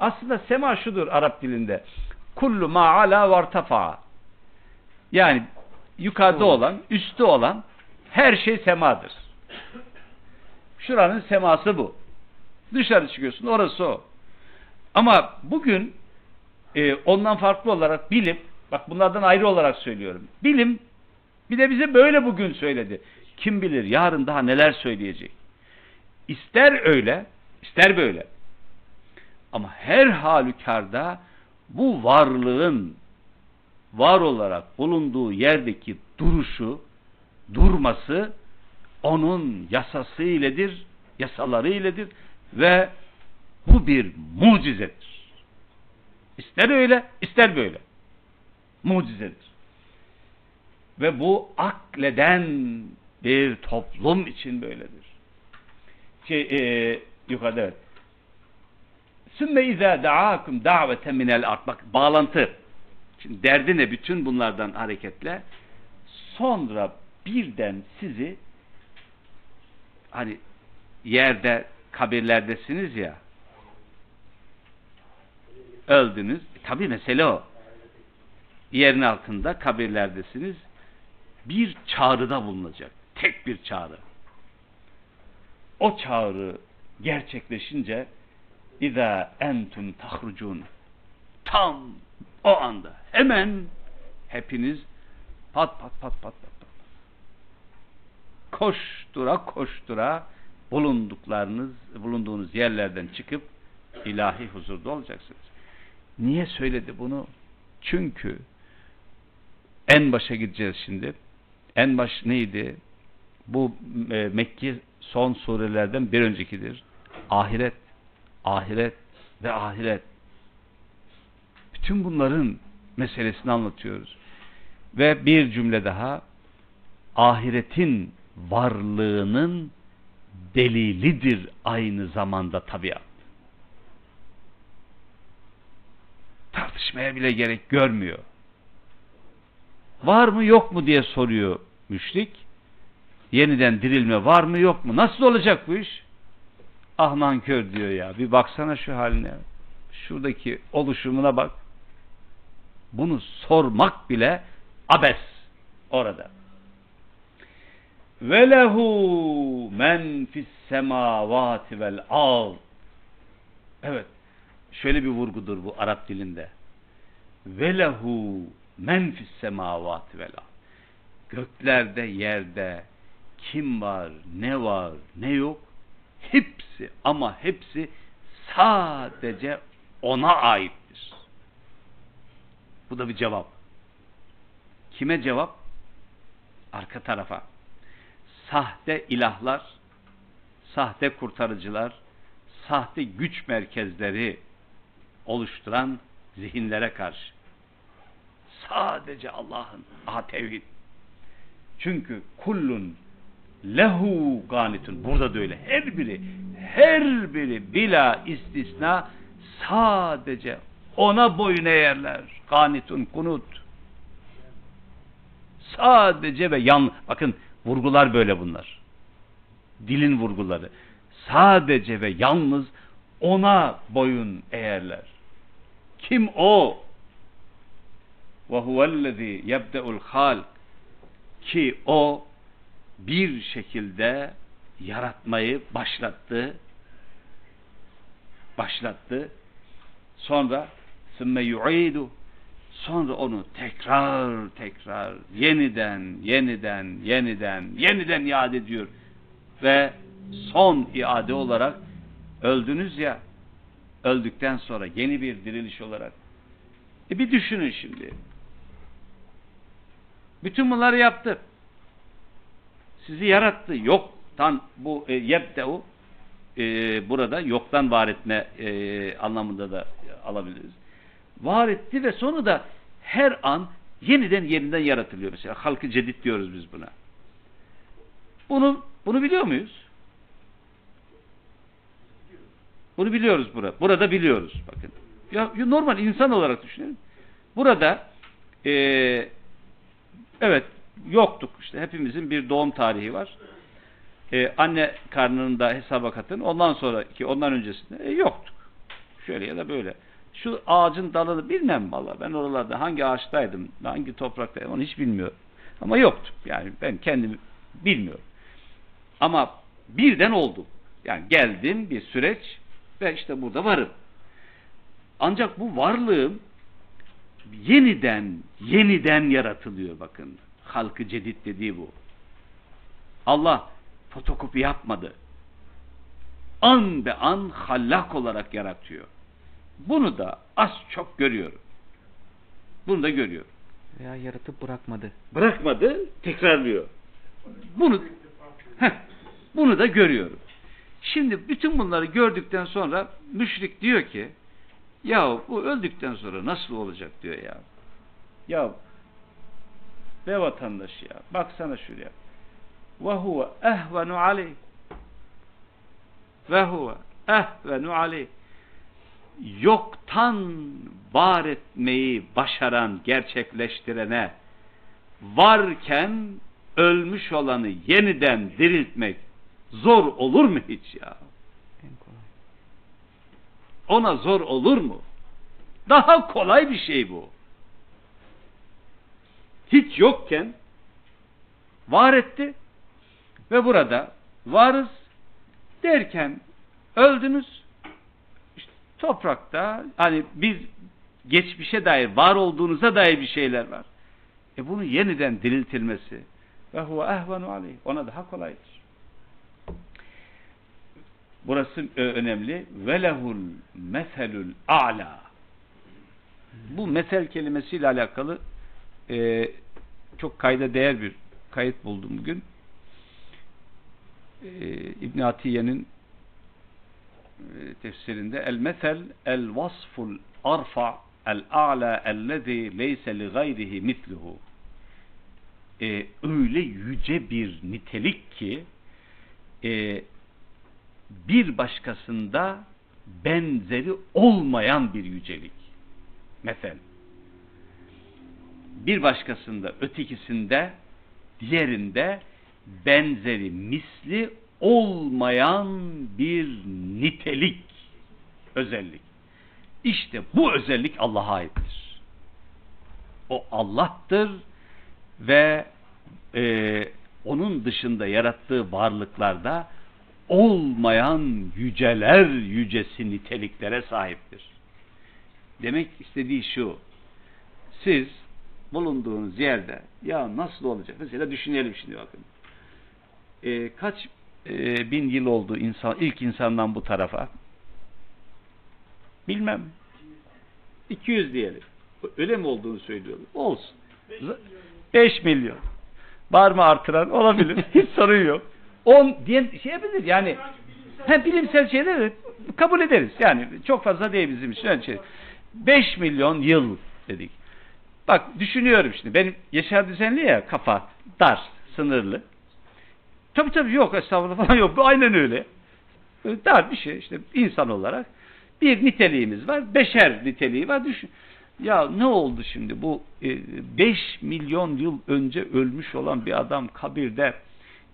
[SPEAKER 1] Aslında sema şudur Arap dilinde. kullu ma ala vartafa. Yani yukarıda olan, üstte olan her şey semadır. Şuranın seması bu. Dışarı çıkıyorsun, orası o. Ama bugün e, ondan farklı olarak bilim, bak bunlardan ayrı olarak söylüyorum. Bilim bir de bize böyle bugün söyledi. Kim bilir yarın daha neler söyleyecek. İster öyle, ister böyle. Ama her halükarda bu varlığın var olarak bulunduğu yerdeki duruşu, durması onun yasası iledir, yasaları iledir ve bu bir mucizedir. İster öyle, ister böyle. Mucizedir. Ve bu akleden bir toplum için böyledir. Şey, e, yukarıda evet. Sümme izâ da'âkum da'vete minel art. Bak bağlantı. Şimdi derdi ne bütün bunlardan hareketle? Sonra birden sizi hani yerde kabirlerdesiniz ya öldünüz. E, tabii mesele o. Yerin altında kabirlerdesiniz. Bir çağrıda bulunacak. Tek bir çağrı. O çağrı gerçekleşince İza entum tahrucun tam o anda hemen hepiniz pat pat pat pat pat pat koştura koştura bulunduklarınız bulunduğunuz yerlerden çıkıp ilahi huzurda olacaksınız. Niye söyledi bunu? Çünkü en başa gideceğiz şimdi. En baş neydi? Bu e, Mekki son surelerden bir öncekidir. Ahiret, ahiret ve ahiret. Bütün bunların meselesini anlatıyoruz. Ve bir cümle daha ahiretin varlığının delilidir aynı zamanda tabiat. Tartışmaya bile gerek görmüyor. Var mı yok mu diye soruyor müşrik. Yeniden dirilme var mı yok mu? Nasıl olacak bu iş? Ah nankör diyor ya. Bir baksana şu haline. Şuradaki oluşumuna bak. Bunu sormak bile abes orada. Ve lehu men fis semavati vel ard. Evet. Şöyle bir vurgudur bu Arap dilinde. Ve lehu men fis semavati vel ard. Göklerde, yerde kim var, ne var, ne yok hepsi ama hepsi sadece ona aittir. Bu da bir cevap. Kime cevap? Arka tarafa. Sahte ilahlar, sahte kurtarıcılar, sahte güç merkezleri oluşturan zihinlere karşı. Sadece Allah'ın aha. Çünkü kullun lehu ganitun. Burada da öyle. Her biri, her biri bila istisna sadece ona boyun eğerler. Ganitun kunut. Sadece ve yan bakın vurgular böyle bunlar. Dilin vurguları. Sadece ve yalnız ona boyun eğerler. Kim o? Ve huvellezî yebde'ul halk ki o bir şekilde yaratmayı başlattı. Başlattı. Sonra sümme yu'idu. Sonra onu tekrar tekrar yeniden yeniden yeniden yeniden iade ediyor. Ve son iade olarak öldünüz ya öldükten sonra yeni bir diriliş olarak. E bir düşünün şimdi. Bütün bunları yaptı sizi yarattı. Yoktan bu e, yebde'u e, burada yoktan var etme e, anlamında da alabiliriz. Var etti ve sonra da her an yeniden yerinden yaratılıyor. Mesela halkı cedid diyoruz biz buna. Bunu bunu biliyor muyuz? Bunu biliyoruz burada burada biliyoruz. Bakın. Ya normal insan olarak düşünelim burada e, evet yoktuk işte hepimizin bir doğum tarihi var e, anne karnında hesaba katın ondan sonraki ondan öncesinde e, yoktuk şöyle ya da böyle Şu ağacın dalını bilmem valla. Ben oralarda hangi ağaçtaydım, hangi topraktaydım onu hiç bilmiyorum. Ama yoktu. Yani ben kendimi bilmiyorum. Ama birden oldu. Yani geldim bir süreç ve işte burada varım. Ancak bu varlığım yeniden, yeniden yaratılıyor bakın. Halkı cedid dediği bu. Allah fotokopi yapmadı. An be an hallak olarak yaratıyor. Bunu da az çok görüyorum. Bunu da görüyorum.
[SPEAKER 2] Veya yaratıp bırakmadı.
[SPEAKER 1] Bırakmadı, tekrarlıyor. Bunu heh, bunu da görüyorum. Şimdi bütün bunları gördükten sonra müşrik diyor ki ya bu öldükten sonra nasıl olacak diyor ya. Ya be vatandaş ya baksana şuraya. Ve huve ehvenu aleyh. Ve huve ehvenu aleyh. Yoktan var etmeyi başaran, gerçekleştirene varken ölmüş olanı yeniden diriltmek zor olur mu hiç ya?
[SPEAKER 2] En kolay.
[SPEAKER 1] Ona zor olur mu? Daha kolay bir şey bu. Hiç yokken var etti ve burada varız derken öldünüz. İşte toprakta hani biz geçmişe dair var olduğunuza dair bir şeyler var. E bunu yeniden diriltilmesi ve huve ehvenu aleyh. Ona daha kolaydır. Burası ö- önemli. Ve lehul meselul a'la. Bu mesel kelimesiyle alakalı e, çok kayda değer bir kayıt buldum bugün. E, İbn Atiye'nin e, tefsirinde el mesel el vasful arfa el a'la ellezî leyse li gayrihi misluhu e, öyle yüce bir nitelik ki e, bir başkasında benzeri olmayan bir yücelik. Mesel. Bir başkasında, ötekisinde, diğerinde benzeri, misli olmayan bir nitelik, özellik. İşte bu özellik Allah'a aittir. O Allah'tır ve e, onun dışında yarattığı varlıklarda olmayan yüceler yücesi niteliklere sahiptir. Demek istediği şu. Siz bulunduğunuz yerde ya nasıl olacak? Mesela düşünelim şimdi bakın. E, kaç e, bin yıl oldu insan ilk insandan bu tarafa? Bilmem. 200 diyelim. Öyle mi olduğunu söylüyorlar. Olsun. 5 milyon. Var mı artıran? Olabilir. [LAUGHS] Hiç sorun yok. 10 diye şey yapabilir yani. Hem bilimsel şeyleri kabul ederiz. Yani çok fazla değil bizim için. Şey. 5 milyon yıl dedik. Bak düşünüyorum şimdi. Benim Yaşar Düzenli ya kafa dar, sınırlı. Tabii tabii yok estağfurullah falan yok. Bu aynen öyle. Böyle Dar bir şey işte insan olarak. Bir niteliğimiz var. Beşer niteliği var. Düşün. Ya ne oldu şimdi bu 5 milyon yıl önce ölmüş olan bir adam kabirde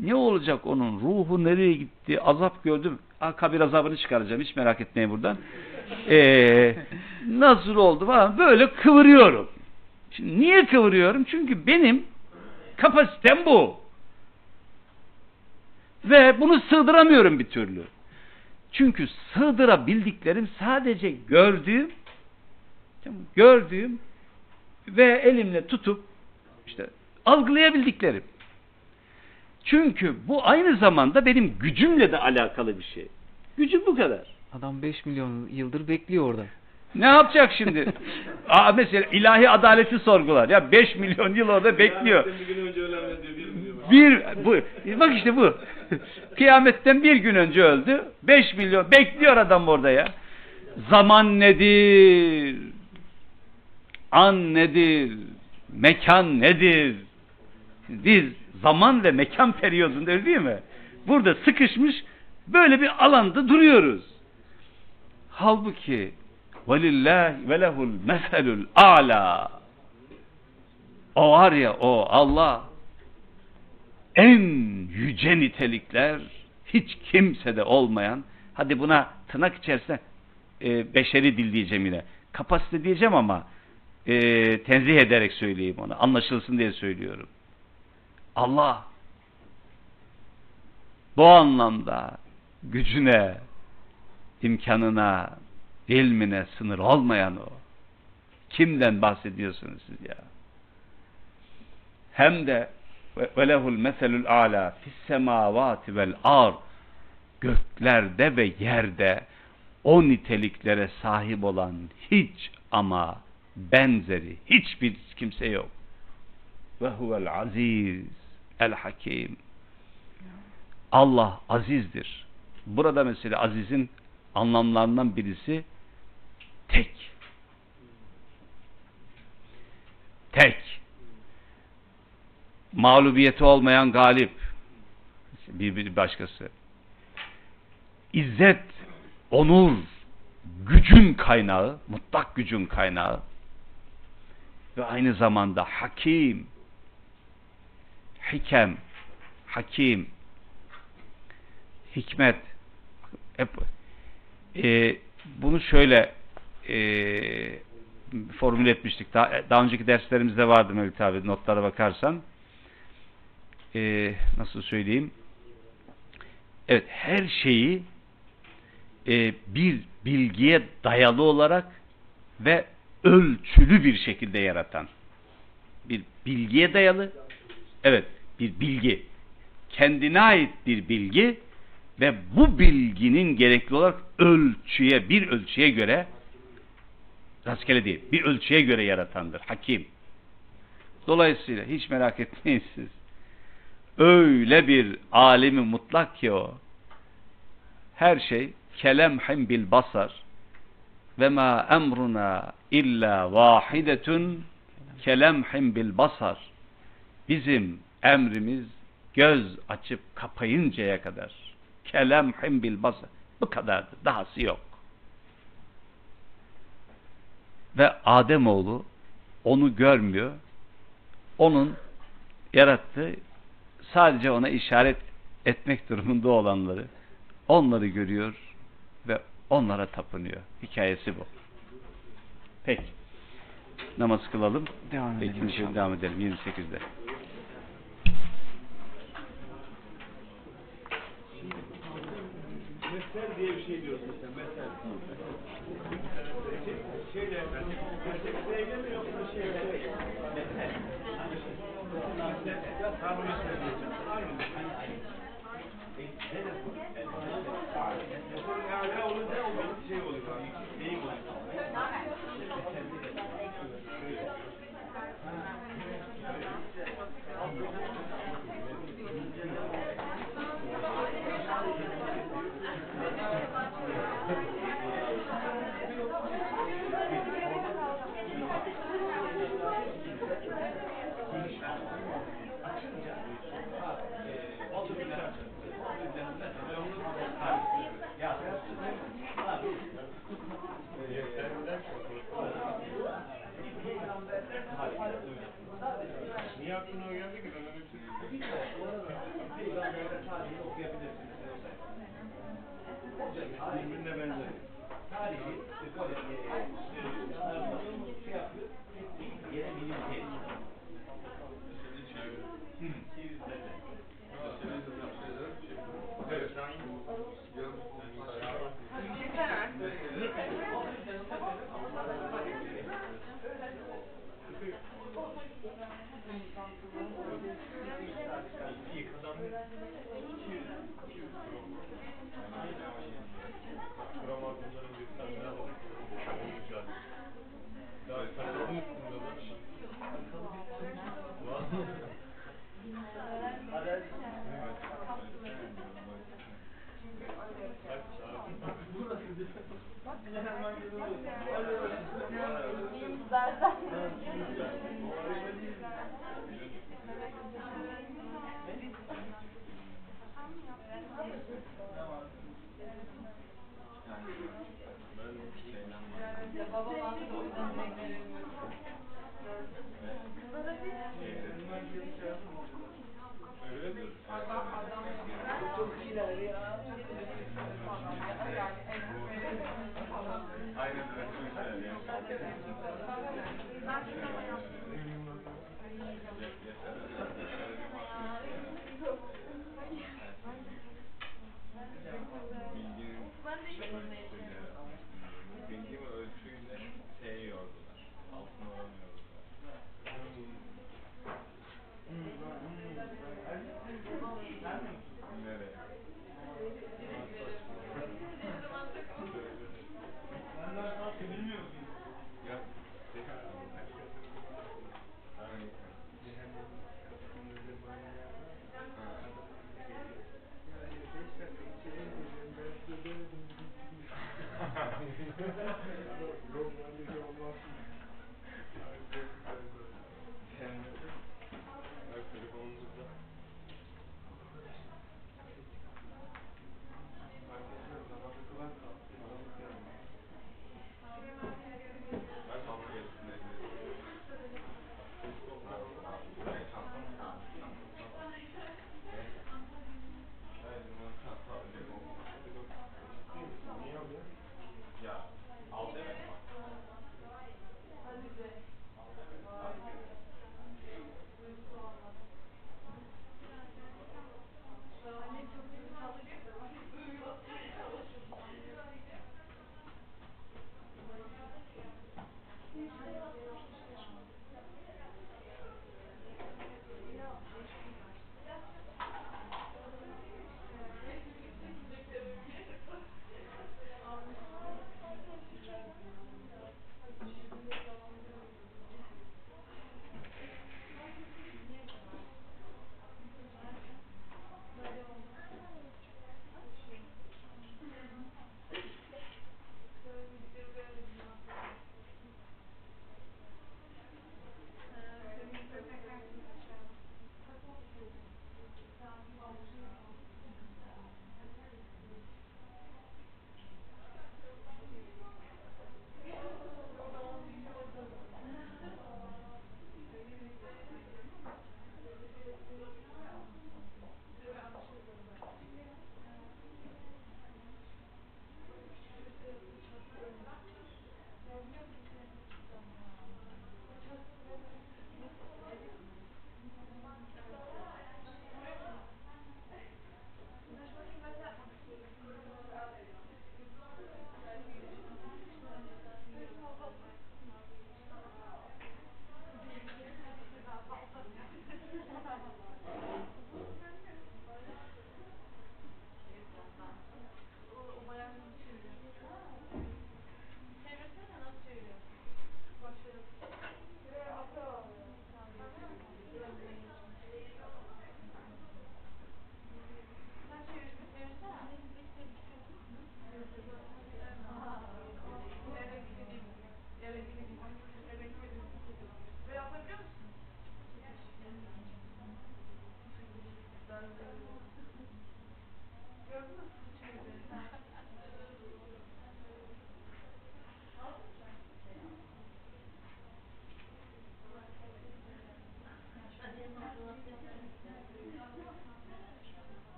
[SPEAKER 1] ne olacak onun ruhu nereye gitti azap gördüm ha, kabir azabını çıkaracağım hiç merak etmeyin buradan ee, [LAUGHS] nasıl oldu falan böyle kıvırıyorum şimdi niye kıvırıyorum çünkü benim kapasitem bu ve bunu sığdıramıyorum bir türlü çünkü sığdırabildiklerim sadece gördüğüm gördüğüm ve elimle tutup işte algılayabildiklerim. Çünkü bu aynı zamanda benim gücümle de alakalı bir şey. Gücüm bu kadar.
[SPEAKER 2] Adam 5 milyon yıldır bekliyor orada.
[SPEAKER 1] Ne yapacak şimdi? [LAUGHS] Aa, mesela ilahi adaleti sorgular. Ya 5 milyon yıl orada bekliyor.
[SPEAKER 5] Bir gün önce bir
[SPEAKER 1] Bir bu bak işte bu. [LAUGHS] Kıyametten bir gün önce öldü. 5 milyon bekliyor adam orada ya. Zaman nedir? An nedir? Mekan nedir? Biz zaman ve mekan periyodunda öyle değil mi? Burada sıkışmış böyle bir alanda duruyoruz. Halbuki velillahi ve lehul meselul a'la o var ya o Allah en yüce nitelikler hiç kimsede olmayan hadi buna tırnak içerisinde e, beşeri dil diyeceğim yine kapasite diyeceğim ama e, tenzih ederek söyleyeyim onu. Anlaşılsın diye söylüyorum. Allah bu anlamda gücüne, imkanına, ilmine sınır olmayan o. Kimden bahsediyorsunuz siz ya? Hem de ve lehul meselul ala fis semavati vel ar göklerde ve yerde o niteliklere sahip olan hiç ama benzeri hiçbir kimse yok. Ve huvel aziz el hakim. Allah azizdir. Burada mesela azizin anlamlarından birisi tek. Tek. Mağlubiyeti olmayan galip. Bir, bir başkası. İzzet, onur, gücün kaynağı, mutlak gücün kaynağı ve aynı zamanda hakim, hikem, hakim, hikmet. Hep, e, bunu şöyle e, formüle etmiştik. Daha, daha önceki derslerimizde vardı Mevlüt abi notlara bakarsan. E, nasıl söyleyeyim? Evet her şeyi e, bir bilgiye dayalı olarak ve ölçülü bir şekilde yaratan. Bir bilgiye dayalı, evet bir bilgi. Kendine ait bir bilgi ve bu bilginin gerekli olarak ölçüye, bir ölçüye göre rastgele değil, bir ölçüye göre yaratandır. Hakim. Dolayısıyla hiç merak etmeyin siz. Öyle bir alemi mutlak ki o. Her şey kelemhim bil basar ve ma emruna illa vahidetun kelemhim bil basar. Bizim emrimiz göz açıp kapayıncaya kadar kelemhim bil basar. Bu kadardı. Dahası yok. Ve Ademoğlu onu görmüyor. Onun yarattığı sadece ona işaret etmek durumunda olanları onları görüyor ve onlara tapınıyor. Hikayesi bu. Peki. Namaz kılalım.
[SPEAKER 2] Devam edelim
[SPEAKER 1] Peki,
[SPEAKER 2] inşallah.
[SPEAKER 1] devam edelim 28'de.
[SPEAKER 5] Mesel diye bir şey diyoruz mesela. Mesel. Şeyle, mesleğiyle mi yoksa şeyle? Mesel. Ya tahmin etmeyeceğim. Yani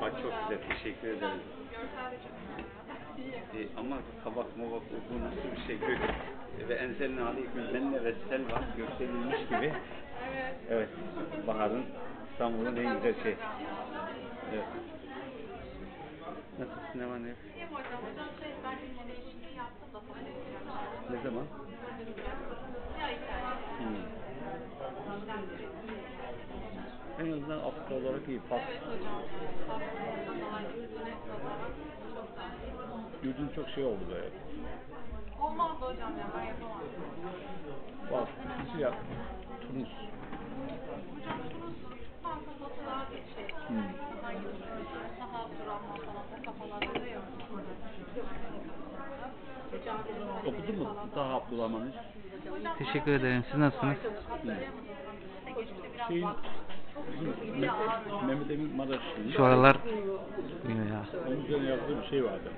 [SPEAKER 1] Teşekkür ederim.
[SPEAKER 6] De çok güzel.
[SPEAKER 1] E, ama kabak mabak bu nasıl bir şey gök ve enselin aleyküm benne ve selva gösterilmiş gibi.
[SPEAKER 6] Evet.
[SPEAKER 1] Evet. Bahar'ın İstanbul'un en güzel şey. Evet. Nasılsın ne var ne yok?
[SPEAKER 6] Hocam. Hocam şey ben bir değişikliği yaptım da sana yapacağım.
[SPEAKER 1] Ne zaman?
[SPEAKER 6] Ya hikaye.
[SPEAKER 1] Hmm. En azından Afrika olarak iyi. Pas.
[SPEAKER 6] Evet hocam. Aslında dolayı nazaran çok daha iyi.
[SPEAKER 1] Yüzün çok şey oldu böyle.
[SPEAKER 6] Olmazdı hocam ya ben yapamazdım.
[SPEAKER 1] Bak, bir yap. Tunus.
[SPEAKER 6] Hocam Tunus Fransa batı daha bir şey.
[SPEAKER 1] Hmm.
[SPEAKER 6] Daha Abdurrahman falan o kafalarda yok. Mücadele
[SPEAKER 1] Okudun mu daha Abdülhaman'ı?
[SPEAKER 2] Teşekkür ederim. Siz nasılsınız?
[SPEAKER 1] Şeyin, Mehmet, Emin Maraşlı'nın
[SPEAKER 2] Şu aralar ya.
[SPEAKER 1] onun üzerine yazdığı bir şey vardı.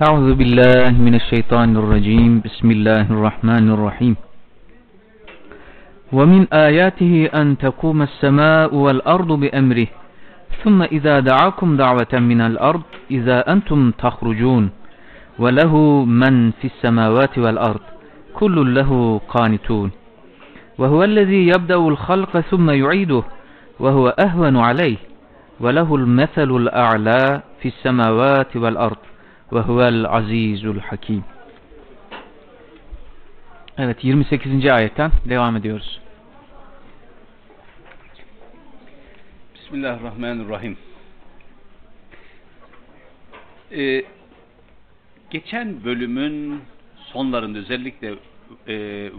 [SPEAKER 2] أعوذ بالله من الشيطان الرجيم. بسم الله الرحمن الرحيم. ومن آياته أن تقوم السماء والأرض بأمره ثم إذا دعاكم دعوة من الأرض إذا أنتم تخرجون وله من في السماوات والأرض كل له قانتون. وهو الذي يبدأ الخلق ثم يعيده وهو أهون عليه وله المثل الأعلى في السماوات والأرض. ve huvel azizul hakim. Evet 28. ayetten devam ediyoruz.
[SPEAKER 1] Bismillahirrahmanirrahim. Ee, geçen bölümün sonlarında özellikle e,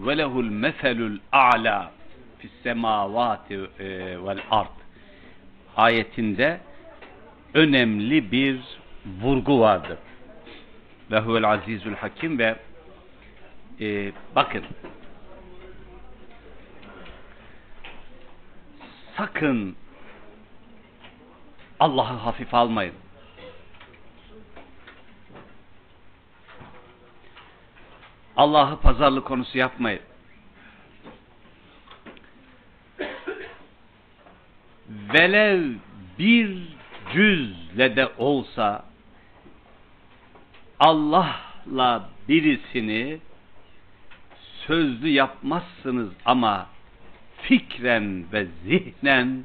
[SPEAKER 1] velehul meselul a'la fis semavati e, vel ard ayetinde önemli bir vurgu vardır. Ve huvel azizül hakim ve e, bakın sakın Allah'ı hafife almayın. Allah'ı pazarlık konusu yapmayın. Velev bir cüzle de olsa Allah'la birisini sözlü yapmazsınız ama fikren ve zihnen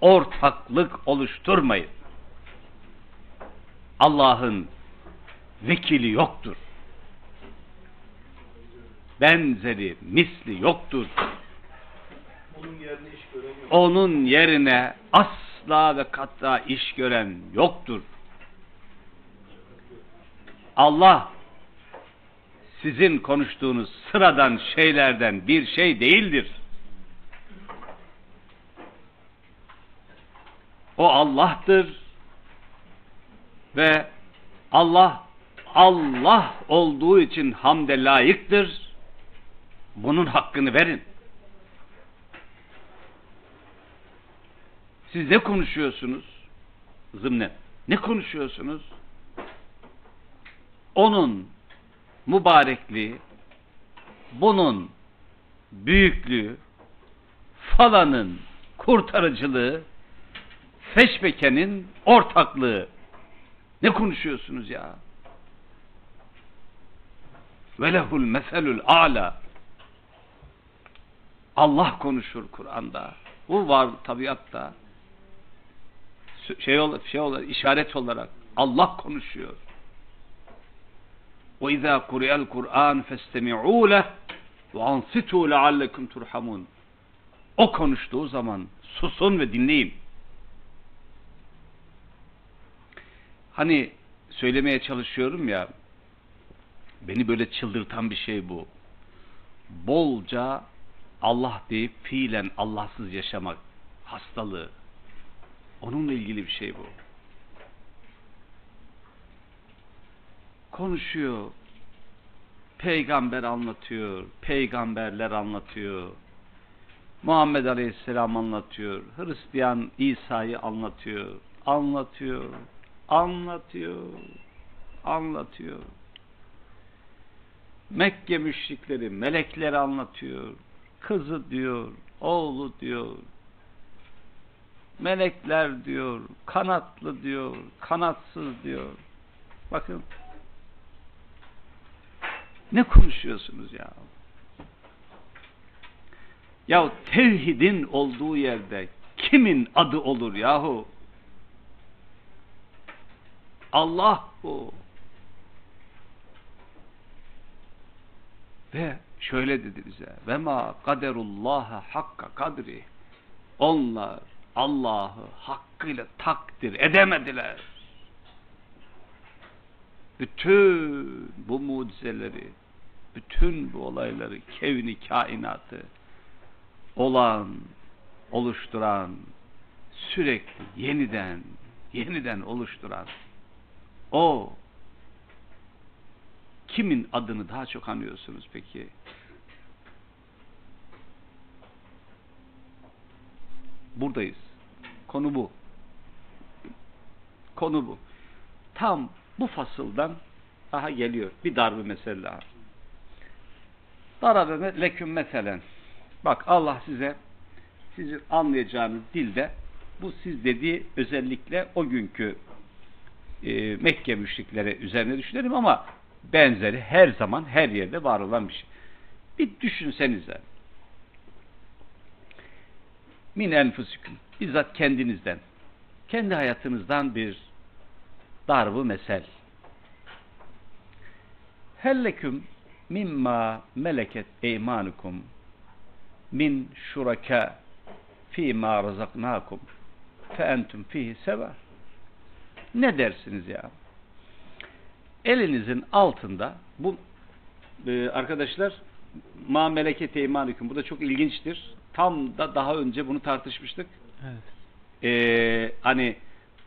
[SPEAKER 1] ortaklık oluşturmayın. Allah'ın vekili yoktur. Benzeri, misli yoktur.
[SPEAKER 5] Onun yerine iş gören yok.
[SPEAKER 1] Onun yerine asla ve kata iş gören yoktur. Allah sizin konuştuğunuz sıradan şeylerden bir şey değildir. O Allah'tır ve Allah Allah olduğu için hamde layıktır. Bunun hakkını verin. Siz ne konuşuyorsunuz? Zımnen. Ne konuşuyorsunuz? Onun mübarekliği, bunun büyüklüğü, falanın kurtarıcılığı, feşbekenin ortaklığı. Ne konuşuyorsunuz ya? Ve lehul meselül ala. Allah konuşur Kur'an'da. Bu var tabiatta. Şey olarak, şey olarak, işaret olarak Allah konuşuyor. وَاِذَا قُرِيَ الْقُرْآنِ فَاسْتَمِعُوا لَهُ وَاَنْصِتُوا لَعَلَّكُمْ تُرْحَمُونَ O konuştuğu zaman susun ve dinleyin. Hani söylemeye çalışıyorum ya, beni böyle çıldırtan bir şey bu. Bolca Allah deyip fiilen Allahsız yaşamak hastalığı. Onunla ilgili bir şey bu. Konuşuyor. Peygamber anlatıyor. Peygamberler anlatıyor. Muhammed Aleyhisselam anlatıyor. Hristiyan İsa'yı anlatıyor. Anlatıyor. Anlatıyor. Anlatıyor. Mekke müşrikleri melekleri anlatıyor. Kızı diyor, oğlu diyor. Melekler diyor, kanatlı diyor, kanatsız diyor. Bakın. Ne konuşuyorsunuz ya? Ya tevhidin olduğu yerde kimin adı olur yahu? Allah bu. Ve şöyle dedi bize. Ve ma kaderullaha hakka kadri. Onlar Allah'ı hakkıyla takdir edemediler. Bütün bu mucizeleri, bütün bu olayları, kevni kainatı olan, oluşturan, sürekli yeniden, yeniden oluşturan o kimin adını daha çok anıyorsunuz peki? Buradayız. Konu bu. Konu bu. Tam bu fasıldan Aha geliyor. Bir darbe mesele daha. Darabe leküm meselen. Bak Allah size sizin anlayacağınız dilde bu siz dediği özellikle o günkü e, Mekke müşrikleri üzerine düşünelim ama benzeri her zaman her yerde var olan bir şey. Bir düşünsenize. Min enfusikum. Bizzat kendinizden. Kendi hayatınızdan bir darbu mesel. Helleküm mimma meleket eymanukum min şuraka fîmâ razaknâkum fe entüm fihi seva. Ne dersiniz ya? Elinizin altında bu e, arkadaşlar ma meleket eymanukum bu da çok ilginçtir. Tam da daha önce bunu tartışmıştık.
[SPEAKER 2] Evet.
[SPEAKER 1] Ee, hani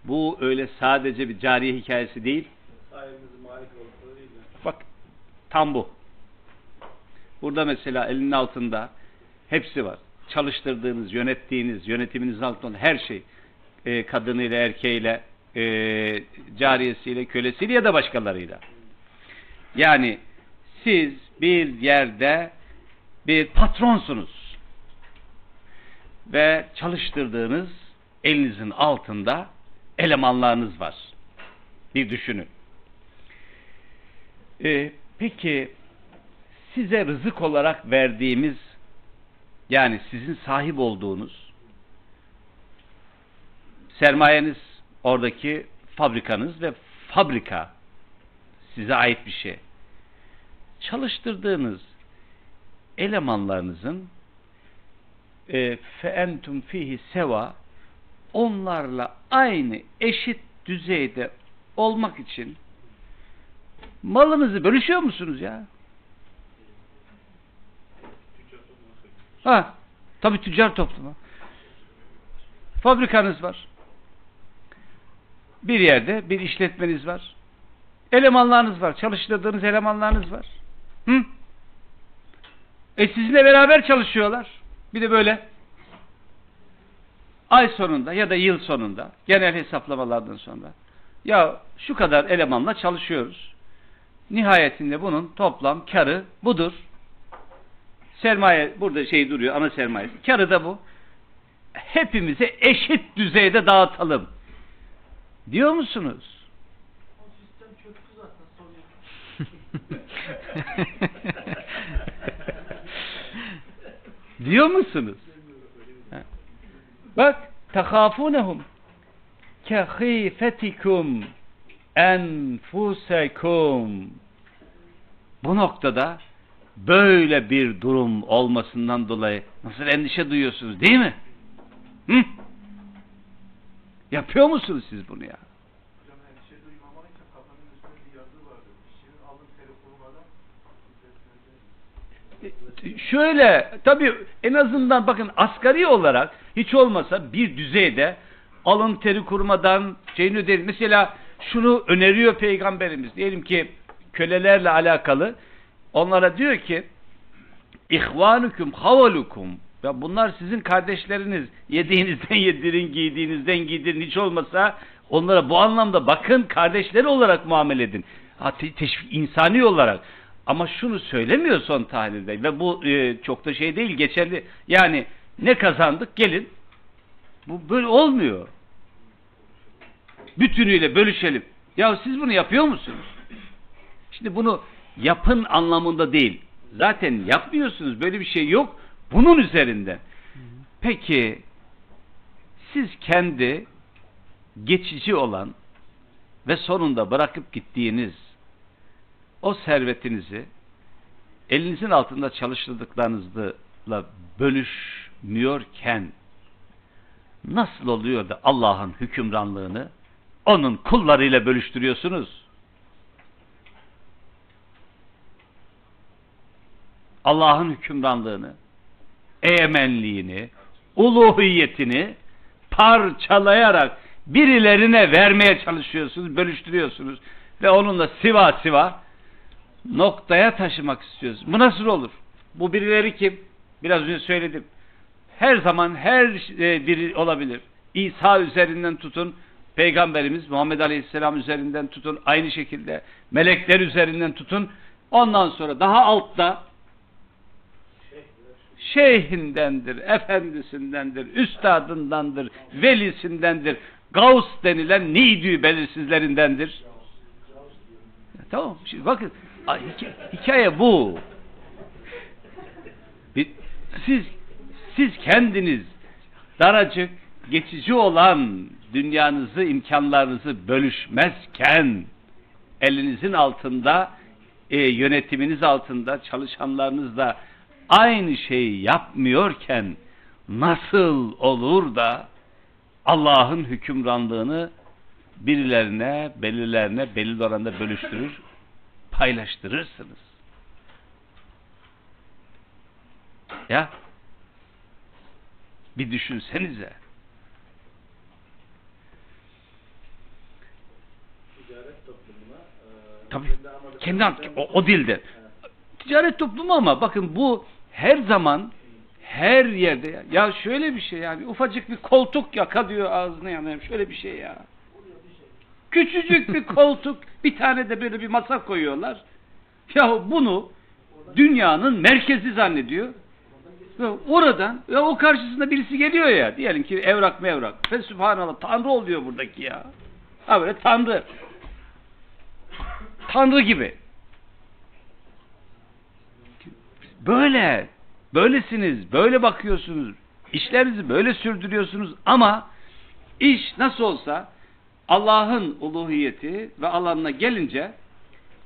[SPEAKER 1] bu öyle sadece bir cariye hikayesi değil.
[SPEAKER 7] Sahibimizin malik oldukları değil mi?
[SPEAKER 1] Bak tam bu. Burada mesela elinin altında hepsi var. Çalıştırdığınız, yönettiğiniz, yönetiminizin altında her şey. Ee, kadınıyla, erkeğiyle, e, cariyesiyle, kölesiyle ya da başkalarıyla. Yani siz bir yerde bir patronsunuz. Ve çalıştırdığınız elinizin altında elemanlarınız var. Bir düşünün. Ee, peki size rızık olarak verdiğimiz yani sizin sahip olduğunuz sermayeniz oradaki fabrikanız ve fabrika size ait bir şey. Çalıştırdığınız elemanlarınızın e, fe entum fihi seva onlarla aynı eşit düzeyde olmak için malınızı bölüşüyor musunuz ya? Ha, tabii tüccar toplumu. Fabrikanız var. Bir yerde bir işletmeniz var. Elemanlarınız var. Çalıştırdığınız elemanlarınız var. Hı? E sizinle beraber çalışıyorlar. Bir de böyle ay sonunda ya da yıl sonunda genel hesaplamalardan sonra ya şu kadar elemanla çalışıyoruz. Nihayetinde bunun toplam karı budur. Sermaye burada şey duruyor ana sermaye. Karı da bu. Hepimize eşit düzeyde dağıtalım. Diyor musunuz? [LAUGHS] Diyor musunuz? Ha. Bak tekhafunehum kehifetikum enfusekum bu noktada böyle bir durum olmasından dolayı nasıl endişe duyuyorsunuz değil mi? Hı? Yapıyor musunuz siz bunu ya?
[SPEAKER 3] Kurumadan
[SPEAKER 1] E, şöyle tabii en azından bakın asgari olarak hiç olmasa bir düzeyde alın teri kurmadan şeyini ödeyin. Mesela şunu öneriyor peygamberimiz. Diyelim ki kölelerle alakalı onlara diyor ki ihvanukum havalukum ya bunlar sizin kardeşleriniz. [LAUGHS] Yediğinizden yedirin, giydiğinizden giydirin. Hiç olmasa onlara bu anlamda bakın kardeşleri olarak muamele edin. Ha, te- teşvik, insani olarak. Ama şunu söylemiyor son tahlilde ve bu e, çok da şey değil geçerli. Yani ne kazandık gelin. Bu böyle olmuyor. Bütünüyle bölüşelim. Ya siz bunu yapıyor musunuz? Şimdi bunu yapın anlamında değil. Zaten yapmıyorsunuz. Böyle bir şey yok. Bunun üzerinden. Peki siz kendi geçici olan ve sonunda bırakıp gittiğiniz o servetinizi elinizin altında çalıştırdıklarınızla bölüşmüyorken nasıl oluyor da Allah'ın hükümranlığını onun kullarıyla bölüştürüyorsunuz? Allah'ın hükümranlığını, egemenliğini, uluhiyetini parçalayarak birilerine vermeye çalışıyorsunuz, bölüştürüyorsunuz ve onunla siva siva noktaya taşımak istiyorsunuz. Bu nasıl olur? Bu birileri kim? Biraz önce söyledim. Her zaman her e, biri olabilir. İsa üzerinden tutun Peygamberimiz Muhammed Aleyhisselam üzerinden tutun, aynı şekilde melekler üzerinden tutun. Ondan sonra daha altta şeyhindendir, efendisindendir, üstadındandır, velisindendir, Gavs denilen nidü belirsizlerindendir. Tamam, şimdi bakın ay, hikaye, bu. Siz siz kendiniz daracık geçici olan dünyanızı, imkanlarınızı bölüşmezken elinizin altında e, yönetiminiz altında çalışanlarınız da aynı şeyi yapmıyorken nasıl olur da Allah'ın hükümranlığını birilerine, belirlerine belirli oranda bölüştürür, [LAUGHS] paylaştırırsınız. Ya bir düşünsenize.
[SPEAKER 7] Ticaret toplumuna e,
[SPEAKER 1] Tabii.
[SPEAKER 7] kendi
[SPEAKER 1] o, o dilde. Ticaret toplumu ama bakın bu her zaman her yerde ya, ya şöyle bir şey yani ufacık bir koltuk yaka diyor ağzına yanayım şöyle bir şey ya. Küçücük bir [LAUGHS] koltuk bir tane de böyle bir masa koyuyorlar. Ya bunu dünyanın merkezi zannediyor. Ve oradan ya o karşısında birisi geliyor ya diyelim ki evrak mevrak. Ve subhanallah tanrı oluyor buradaki ya. Ha böyle tanrı. Tanrı gibi. Böyle, böylesiniz, böyle bakıyorsunuz, işlerinizi böyle sürdürüyorsunuz ama iş nasıl olsa Allah'ın uluhiyeti ve alanına gelince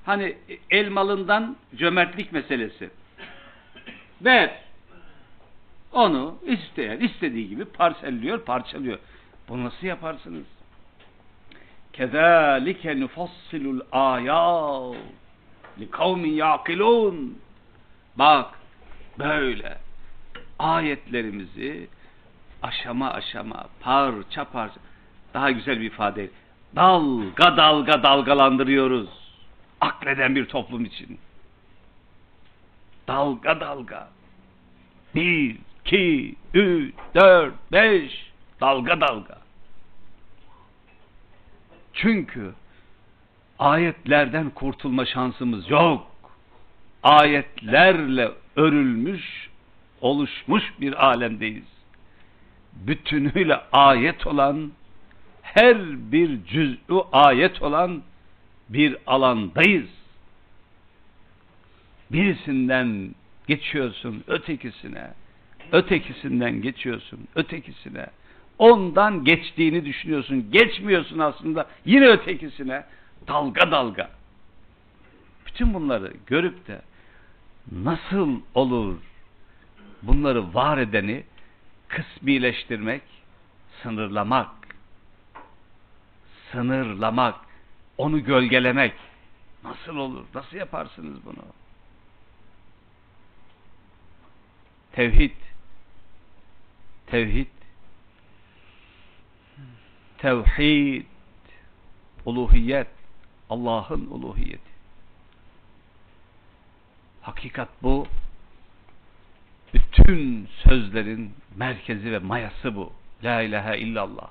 [SPEAKER 1] hani elmalından cömertlik meselesi. Ver. Onu isteyen istediği gibi parselliyor, parçalıyor. Bunu nasıl yaparsınız? Kezalike nufassilul ayat li kavmin yaqilun. Bak böyle ayetlerimizi aşama aşama parça parça daha güzel bir ifade dalga dalga dalgalandırıyoruz akleden bir toplum için. Dalga dalga. Bir, iki, üç, dört, beş dalga dalga. Çünkü ayetlerden kurtulma şansımız yok ayetlerle örülmüş, oluşmuş bir alemdeyiz. Bütünüyle ayet olan, her bir cüz'ü ayet olan bir alandayız. Birisinden geçiyorsun ötekisine, ötekisinden geçiyorsun ötekisine. Ondan geçtiğini düşünüyorsun, geçmiyorsun aslında yine ötekisine. Dalga dalga. Bütün bunları görüp de nasıl olur bunları var edeni kısmileştirmek, sınırlamak, sınırlamak, onu gölgelemek nasıl olur? Nasıl yaparsınız bunu? Tevhid, tevhid, tevhid, uluhiyet, Allah'ın uluhiyeti. Hakikat bu. Bütün sözlerin merkezi ve mayası bu. La ilahe illallah.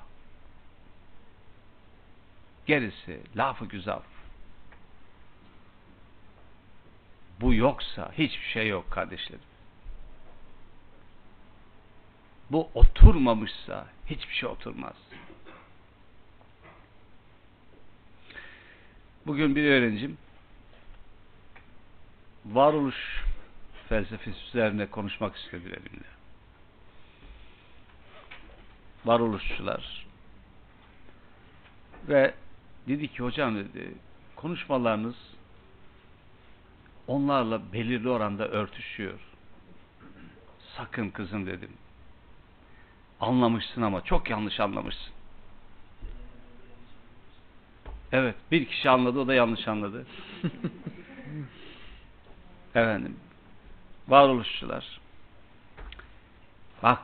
[SPEAKER 1] Gerisi lafı güzel. Bu yoksa hiçbir şey yok kardeşlerim. Bu oturmamışsa hiçbir şey oturmaz. Bugün bir öğrencim varoluş felsefesi üzerine konuşmak istedi benimle. Varoluşçular. Ve dedi ki hocam dedi konuşmalarınız onlarla belirli oranda örtüşüyor. Sakın kızım dedim. Anlamışsın ama çok yanlış anlamışsın. Evet, bir kişi anladı, o da yanlış anladı. [LAUGHS] Efendim, varoluşçular. Bak,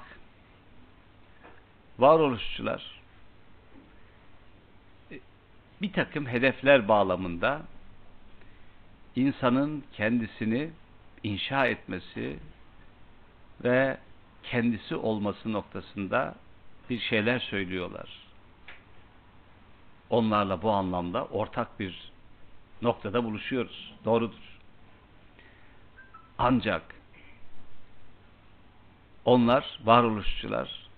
[SPEAKER 1] varoluşçular bir takım hedefler bağlamında insanın kendisini inşa etmesi ve kendisi olması noktasında bir şeyler söylüyorlar. onlarla bu anlamda ortak bir noktada buluşuyoruz. Doğrudur. Ancak onlar varoluşçular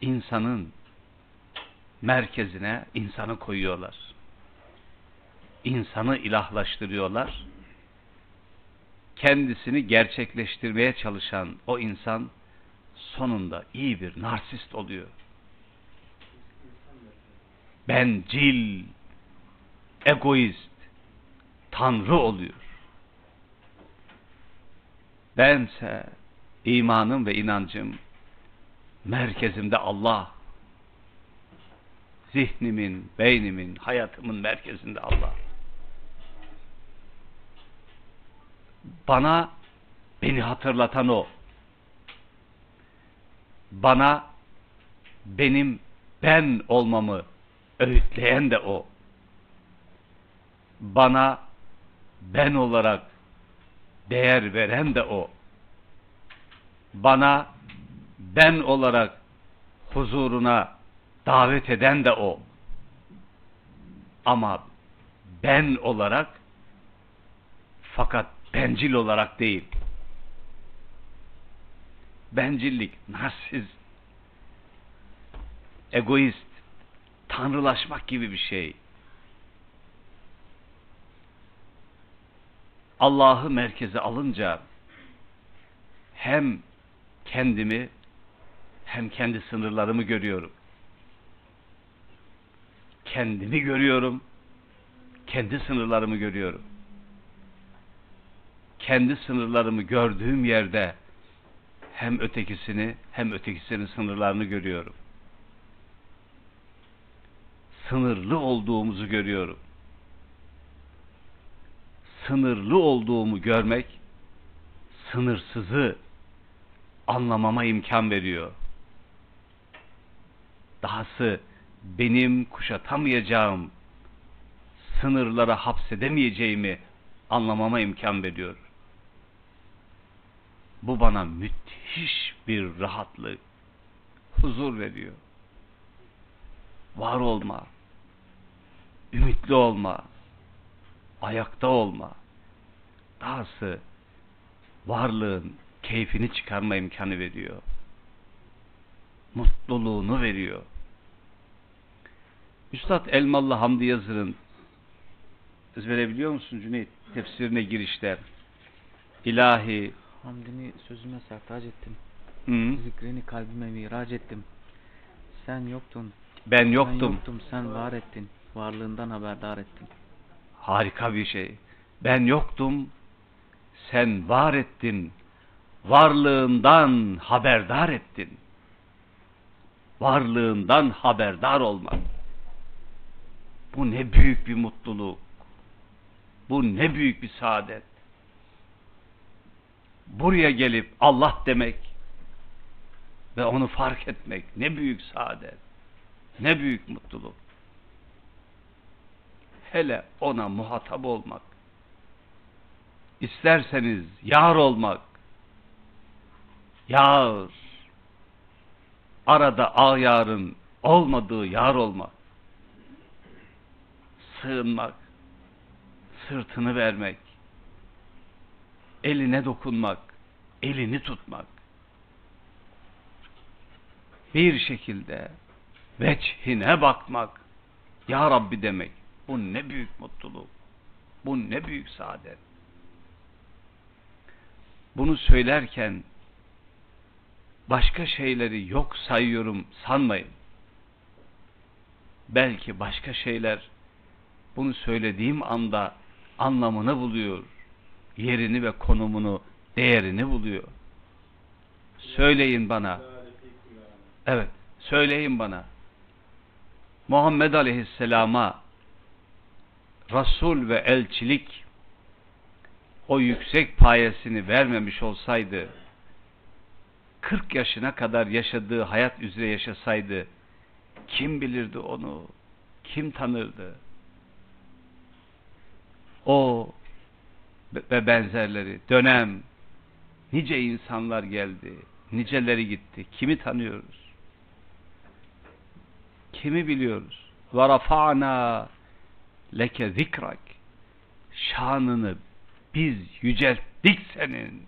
[SPEAKER 1] insanın merkezine insanı koyuyorlar. İnsanı ilahlaştırıyorlar. Kendisini gerçekleştirmeye çalışan o insan sonunda iyi bir narsist oluyor. Bencil, egoist, tanrı oluyor. Bense imanım ve inancım merkezimde Allah. Zihnimin, beynimin, hayatımın merkezinde Allah. Bana beni hatırlatan o. Bana benim ben olmamı öğütleyen de o. Bana ben olarak değer veren de o. Bana ben olarak huzuruna davet eden de o. Ama ben olarak fakat bencil olarak değil. Bencillik, narsist, egoist, tanrılaşmak gibi bir şey. Allah'ı merkeze alınca hem kendimi hem kendi sınırlarımı görüyorum. Kendimi görüyorum, kendi sınırlarımı görüyorum. Kendi sınırlarımı gördüğüm yerde hem ötekisini hem ötekisinin sınırlarını görüyorum. Sınırlı olduğumuzu görüyorum. Sınırlı olduğumu görmek sınırsızı anlamama imkan veriyor. Dahası benim kuşatamayacağım, sınırlara hapsedemeyeceğimi anlamama imkan veriyor. Bu bana müthiş bir rahatlık, huzur veriyor. Var olma, ümitli olma, ayakta olma. Dahası varlığın keyfini çıkarma imkanı veriyor. Mutluluğunu veriyor. Üstad Elmalı Hamdi Yazır'ın ezbere biliyor musun Cüneyt? Tefsirine girişte ilahi
[SPEAKER 2] Hamdini sözüme sertaç ettim.
[SPEAKER 1] hı,
[SPEAKER 2] Zikrini kalbime miraç ettim. Sen yoktun.
[SPEAKER 1] ben
[SPEAKER 2] Ben
[SPEAKER 1] yoktum.
[SPEAKER 2] yoktum. Sen var ettin. Varlığından haberdar ettin.
[SPEAKER 1] Harika bir şey. Ben yoktum. Sen var ettin. Varlığından haberdar ettin. Varlığından haberdar olmak. Bu ne büyük bir mutluluk. Bu ne büyük bir saadet. Buraya gelip Allah demek ve onu fark etmek ne büyük saadet. Ne büyük mutluluk. Hele ona muhatap olmak. İsterseniz yar olmak. Yar. Arada ayarın olmadığı yar olmak. Sığınmak. Sırtını vermek. Eline dokunmak. Elini tutmak. Bir şekilde veçhine bakmak. Ya Rabbi demek. Bu ne büyük mutluluk. Bu ne büyük saadet. Bunu söylerken başka şeyleri yok sayıyorum sanmayın. Belki başka şeyler bunu söylediğim anda anlamını buluyor. Yerini ve konumunu, değerini buluyor. Söyleyin bana. Evet, söyleyin bana. Muhammed Aleyhisselam'a Rasul ve elçilik o yüksek payesini vermemiş olsaydı 40 yaşına kadar yaşadığı hayat üzere yaşasaydı kim bilirdi onu? Kim tanırdı? O ve benzerleri dönem nice insanlar geldi, niceleri gitti. Kimi tanıyoruz? Kimi biliyoruz? ve rafa'na leke zikrak. Şanını biz yücelttik senin.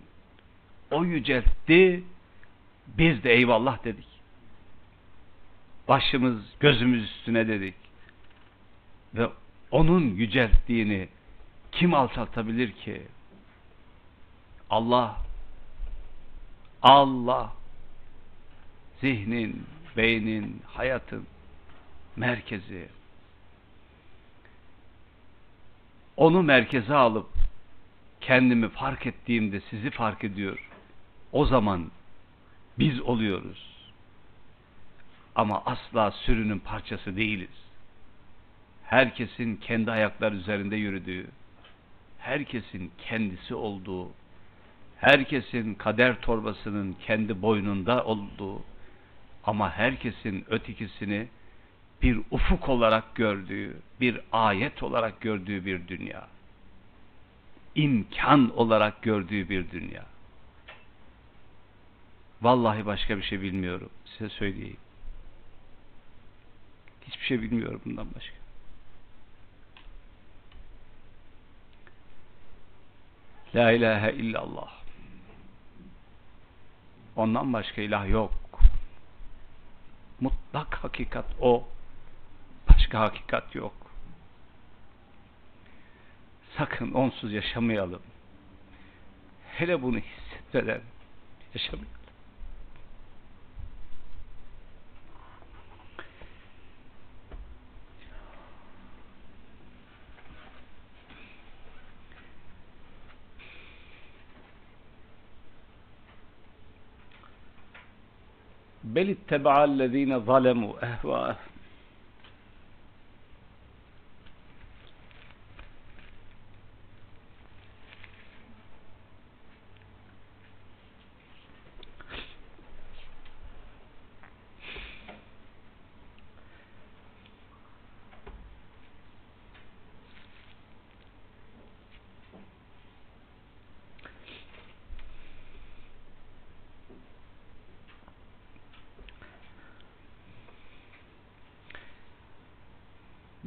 [SPEAKER 1] O yüceltti, biz de eyvallah dedik. Başımız gözümüz üstüne dedik. Ve onun yücelttiğini kim alçaltabilir ki? Allah Allah zihnin, beynin, hayatın merkezi. Onu merkeze alıp kendimi fark ettiğimde sizi fark ediyor. O zaman biz oluyoruz. Ama asla sürünün parçası değiliz. Herkesin kendi ayaklar üzerinde yürüdüğü, herkesin kendisi olduğu, herkesin kader torbasının kendi boynunda olduğu ama herkesin ötekisini bir ufuk olarak gördüğü, bir ayet olarak gördüğü bir dünya. imkan olarak gördüğü bir dünya. Vallahi başka bir şey bilmiyorum. Size söyleyeyim. Hiçbir şey bilmiyorum bundan başka. La ilahe illallah. Ondan başka ilah yok. Mutlak hakikat o Başka hakikat yok. Sakın onsuz yaşamayalım. Hele bunu hissetmeden yaşamayalım. بل اتبع الذين ظلموا أهواءهم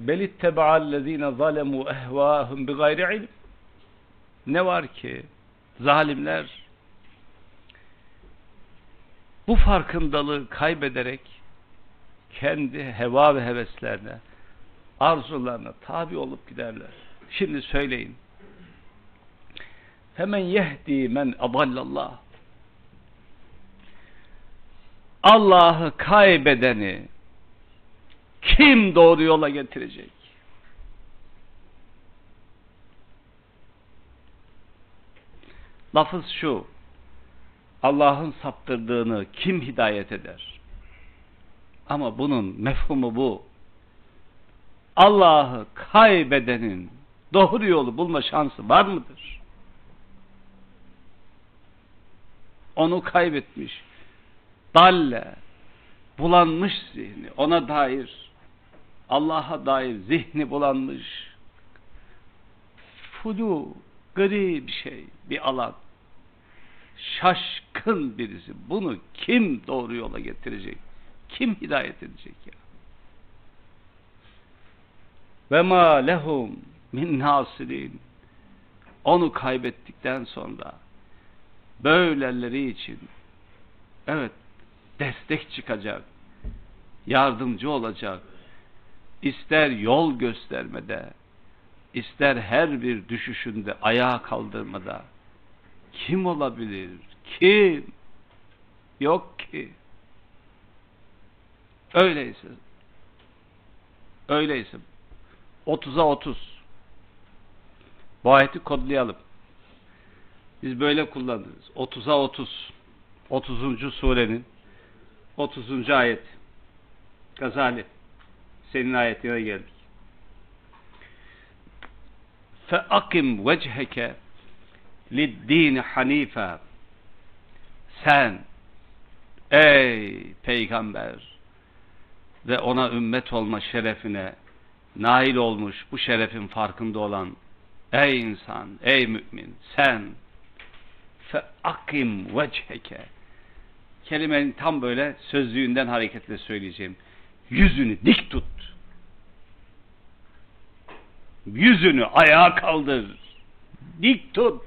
[SPEAKER 1] Bel ittebaallezine zalemu ehvahum bi gayri ilm. Ne var ki zalimler bu farkındalığı kaybederek kendi heva ve heveslerine, arzularına tabi olup giderler. Şimdi söyleyin. Hemen yehdi men adallallah. Allah'ı kaybedeni kim doğru yola getirecek? Lafız şu. Allah'ın saptırdığını kim hidayet eder? Ama bunun mefhumu bu. Allah'ı kaybedenin doğru yolu bulma şansı var mıdır? Onu kaybetmiş. Dalle, bulanmış zihni, ona dair, Allah'a dair zihni bulanmış, fulu, gri bir şey, bir alan, şaşkın birisi. Bunu kim doğru yola getirecek? Kim hidayet edecek ya? Ve ma lehum min nasirin. Onu kaybettikten sonra böyleleri için evet destek çıkacak, yardımcı olacak, ister yol göstermede, ister her bir düşüşünde ayağa kaldırmada kim olabilir? Kim? Yok ki. Öyleyse öyleyse 30'a 30 bu ayeti kodlayalım. Biz böyle kullanırız. 30'a 30 30. surenin 30. ayet. Gazali senin ayetine geldik. Fe akim vecheke liddini hanife. Sen ey peygamber ve ona ümmet olma şerefine nail olmuş bu şerefin farkında olan ey insan ey mümin sen fe akim vecheke. Kelimenin tam böyle sözlüğünden hareketle söyleyeceğim. Yüzünü dik tut. Yüzünü ayağa kaldır. Dik tut.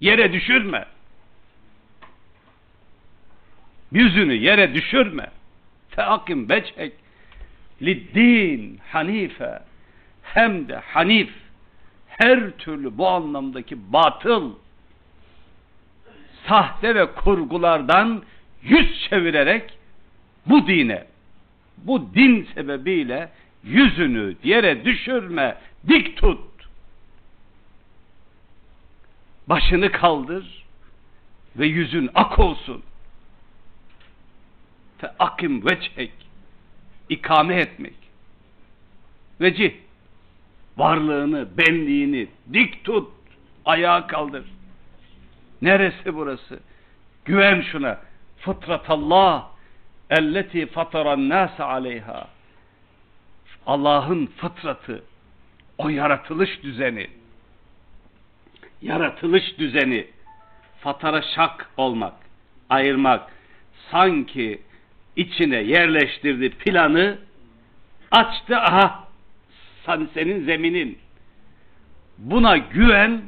[SPEAKER 1] Yere düşürme. Yüzünü yere düşürme. Feakim beçek liddin hanife hem de hanif her türlü bu anlamdaki batıl sahte ve kurgulardan yüz çevirerek bu dine bu din sebebiyle yüzünü yere düşürme dik tut. Başını kaldır ve yüzün ak olsun. Fe akim ve çek ikame etmek. Vecih varlığını benliğini dik tut ayağa kaldır. Neresi burası? Güven şuna. Fıtratallah elleti fataran nas aleyha Allah'ın fıtratı o yaratılış düzeni yaratılış düzeni fatara şak olmak ayırmak sanki içine yerleştirdi planı açtı aha sen- senin zeminin. Buna güven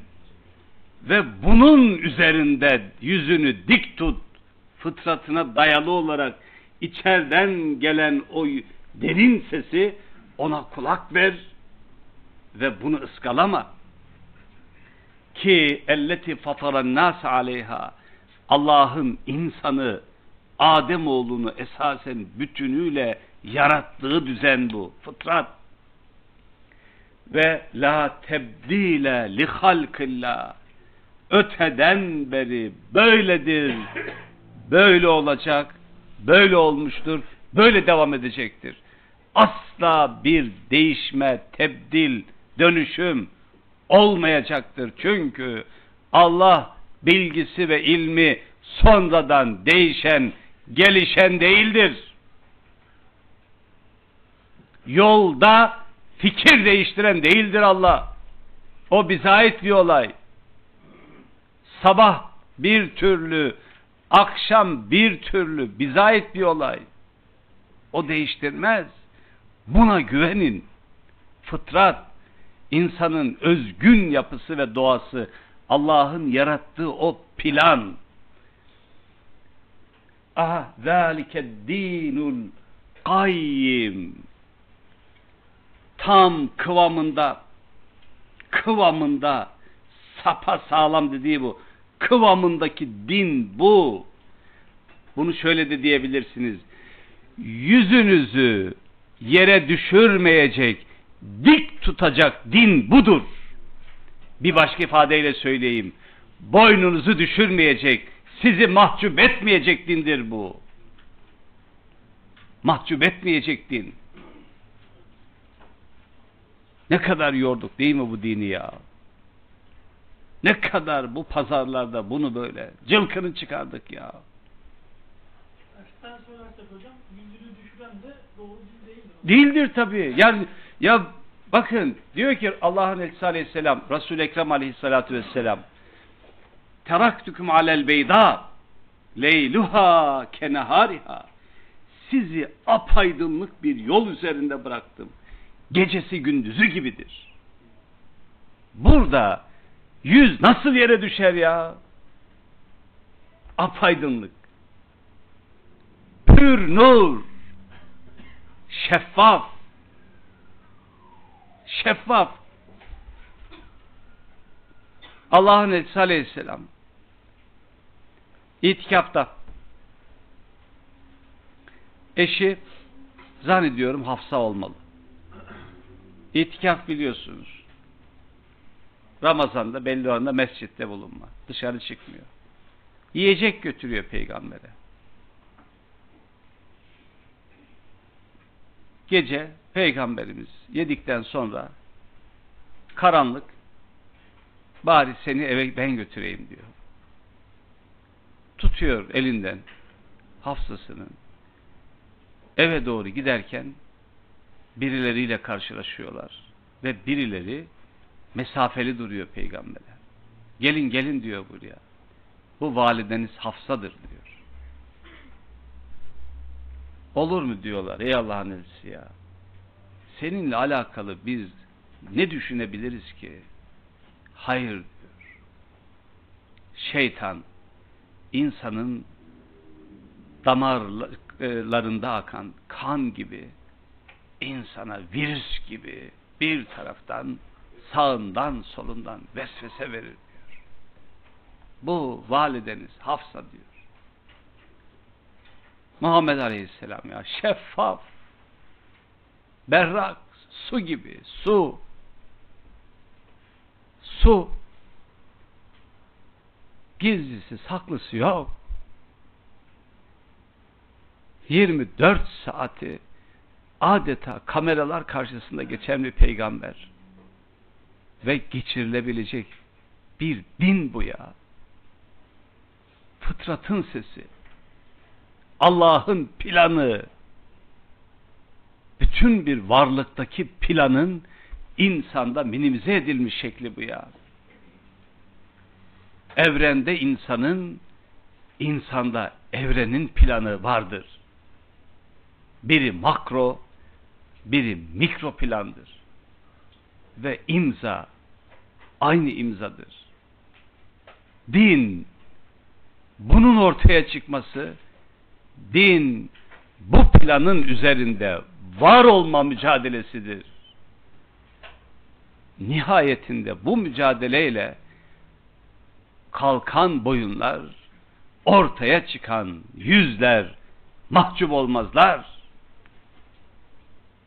[SPEAKER 1] ve bunun üzerinde yüzünü dik tut fıtratına dayalı olarak içeriden gelen o derin sesi ona kulak ver ve bunu ıskalama. Ki elleti fataran nas aleyha Allah'ın insanı Adem oğlunu esasen bütünüyle yarattığı düzen bu. Fıtrat. Ve la tebdile li halkillah öteden beri böyledir böyle olacak böyle olmuştur böyle devam edecektir asla bir değişme tebdil dönüşüm olmayacaktır çünkü Allah bilgisi ve ilmi sonradan değişen gelişen değildir yolda fikir değiştiren değildir Allah. O bize ait bir olay. Sabah bir türlü, akşam bir türlü bize ait bir olay. O değiştirmez. Buna güvenin. Fıtrat, insanın özgün yapısı ve doğası, Allah'ın yarattığı o plan. Ah, zâlike dinul kayyim tam kıvamında kıvamında sapa sağlam dediği bu. Kıvamındaki din bu. Bunu şöyle de diyebilirsiniz. Yüzünüzü yere düşürmeyecek, dik tutacak din budur. Bir başka ifadeyle söyleyeyim. Boynunuzu düşürmeyecek, sizi mahcup etmeyecek dindir bu. Mahcup etmeyecek din. Ne kadar yorduk değil mi bu dini ya? Ne kadar bu pazarlarda bunu böyle cılkını çıkardık ya.
[SPEAKER 4] Tersten söylersek hocam, yüzünü düşüren de doğru değildir.
[SPEAKER 1] Tabii. Yani ya bakın diyor ki Allah'ın Elçisi Aleyhisselam, Resul-i Ekrem Aleyhisselatü Vesselam teraktüküm alel beyda leyluha kenehariha sizi apaydınlık bir yol üzerinde bıraktım. Gecesi gündüzü gibidir. Burada yüz nasıl yere düşer ya? Apaydınlık. Pür nur. Şeffaf. Şeffaf. Allah'ın Elçisi Aleyhisselam itikafta eşi zannediyorum Hafsa olmalı. İtikaf biliyorsunuz. Ramazan'da belli oranda mescitte bulunma. Dışarı çıkmıyor. Yiyecek götürüyor peygambere. Gece peygamberimiz yedikten sonra karanlık bari seni eve ben götüreyim diyor. Tutuyor elinden hafsasının eve doğru giderken birileriyle karşılaşıyorlar ve birileri mesafeli duruyor peygambere. Gelin gelin diyor buraya. Bu valideniz Hafsa'dır diyor. Olur mu diyorlar ey Allah'ın elçisi ya. Seninle alakalı biz ne düşünebiliriz ki? Hayır diyor. Şeytan insanın damarlarında akan kan gibi insana virüs gibi bir taraftan sağından solundan vesvese verir diyor. Bu valideniz Hafsa diyor. Muhammed Aleyhisselam ya şeffaf berrak su gibi su su. Gizlisi saklısı yok. 24 saati adeta kameralar karşısında geçen bir peygamber ve geçirilebilecek bir din bu ya. Fıtratın sesi Allah'ın planı bütün bir varlıktaki planın insanda minimize edilmiş şekli bu ya. Evrende insanın, insanda evrenin planı vardır. Biri makro, biri mikro plandır. Ve imza aynı imzadır. Din bunun ortaya çıkması din bu planın üzerinde var olma mücadelesidir. Nihayetinde bu mücadeleyle kalkan boyunlar, ortaya çıkan yüzler mahcup olmazlar.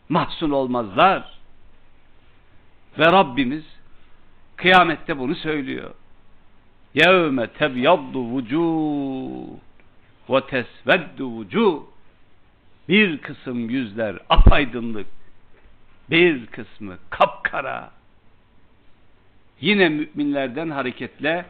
[SPEAKER 1] Mahzun olmazlar. Ve Rabbimiz kıyamette bunu söylüyor. Yevme tebyaddu vucuh وُجُوهُ وَتَسْوَدُّ وُجُوهُ bir kısım yüzler apaydınlık, bir kısmı kapkara. Yine müminlerden hareketle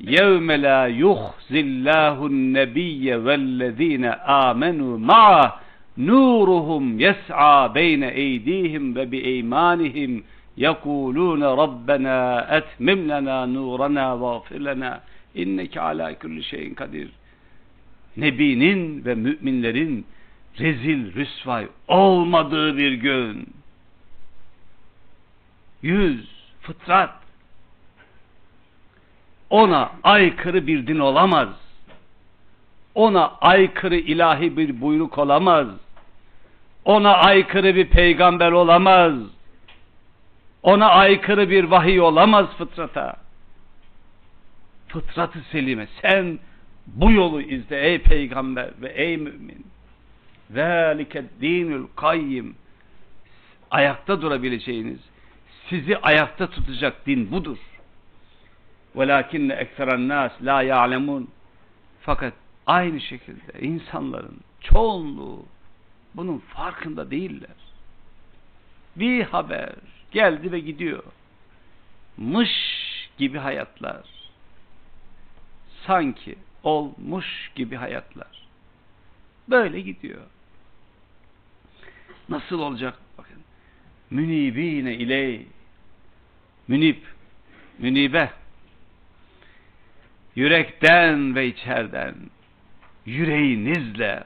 [SPEAKER 1] يَوْمَ لَا يُخْزِ اللّٰهُ النَّبِيَّ وَالَّذ۪ينَ آمَنُوا مَعَهُ نُورُهُمْ يَسْعَى بَيْنَ اَيْد۪يهِمْ وَبِاَيْمَانِهِمْ يَقُولُونَ رَبَّنَا اَتْمِمْ لَنَا نُورَنَا وَاغْفِرْ لَنَا اِنَّكَ عَلَى كُلِّ شَيْءٍ kadir. Nebinin ve müminlerin rezil rüsvay olmadığı bir gün. Yüz, fıtrat, ona aykırı bir din olamaz. Ona aykırı ilahi bir buyruk olamaz. Ona aykırı bir peygamber olamaz. Ona aykırı bir vahiy olamaz fıtrata. Fıtratı selime sen bu yolu izle ey peygamber ve ey mümin. Zâlike dinül kayyim. Ayakta durabileceğiniz, sizi ayakta tutacak din budur. Velakinne ekseren nas la ya'lemun. Fakat aynı şekilde insanların çoğunluğu bunun farkında değiller. Bir haber geldi ve gidiyor. Mış gibi hayatlar. Sanki olmuş gibi hayatlar. Böyle gidiyor. Nasıl olacak? Bakın. Münibine iley. Münib. Münibe. Yürekten ve içerden yüreğinizle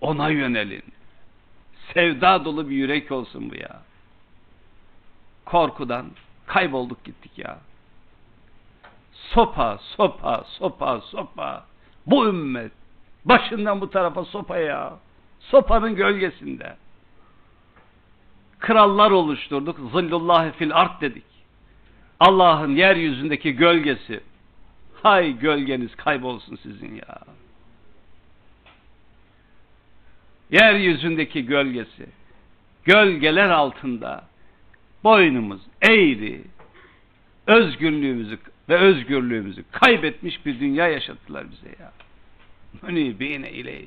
[SPEAKER 1] ona yönelin. Sevda dolu bir yürek olsun bu ya. Korkudan kaybolduk gittik ya. Sopa, sopa, sopa, sopa. Bu ümmet başından bu tarafa sopa ya. Sopanın gölgesinde. Krallar oluşturduk. Zillullahi fil art dedik. Allah'ın yeryüzündeki gölgesi. Hay gölgeniz kaybolsun sizin ya. Yeryüzündeki gölgesi. Gölgeler altında boynumuz eğri, özgürlüğümüzü ve özgürlüğümüzü kaybetmiş bir dünya yaşattılar bize ya. Münibine ile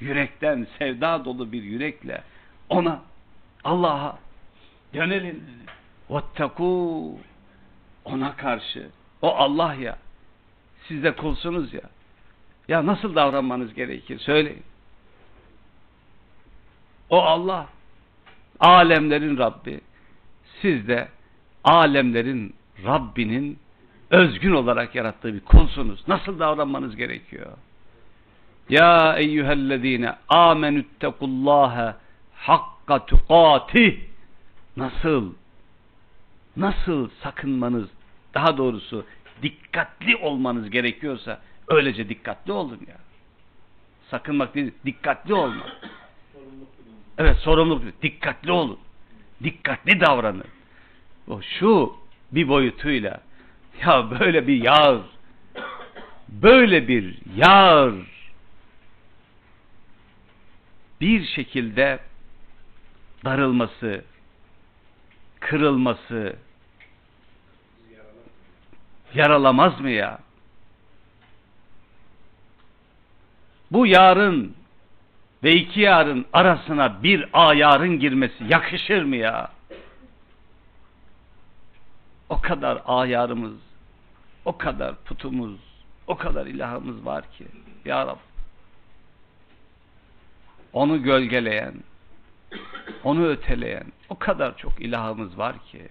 [SPEAKER 1] yürekten sevda dolu bir yürekle ona Allah'a yönelin. Vettekû ona karşı. O Allah ya. Siz de kulsunuz ya. Ya nasıl davranmanız gerekir? Söyleyin. O Allah. Alemlerin Rabbi. Siz de alemlerin Rabbinin özgün olarak yarattığı bir kulsunuz. Nasıl davranmanız gerekiyor? Ya eyyühellezine amenüttekullâhe hakka tukatih. Nasıl? nasıl sakınmanız, daha doğrusu dikkatli olmanız gerekiyorsa öylece dikkatli olun ya. Sakınmak değil, dikkatli olmak. Evet, sorumluluk. Dikkatli olun. Dikkatli davranın. O şu bir boyutuyla [LAUGHS] ya böyle bir yağ böyle bir yağ bir şekilde darılması, kırılması yaralamaz mı ya? Bu yarın ve iki yarın arasına bir ayarın girmesi yakışır mı ya? O kadar ayarımız, o kadar putumuz, o kadar ilahımız var ki. Ya Rab. Onu gölgeleyen, onu öteleyen o kadar çok ilahımız var ki.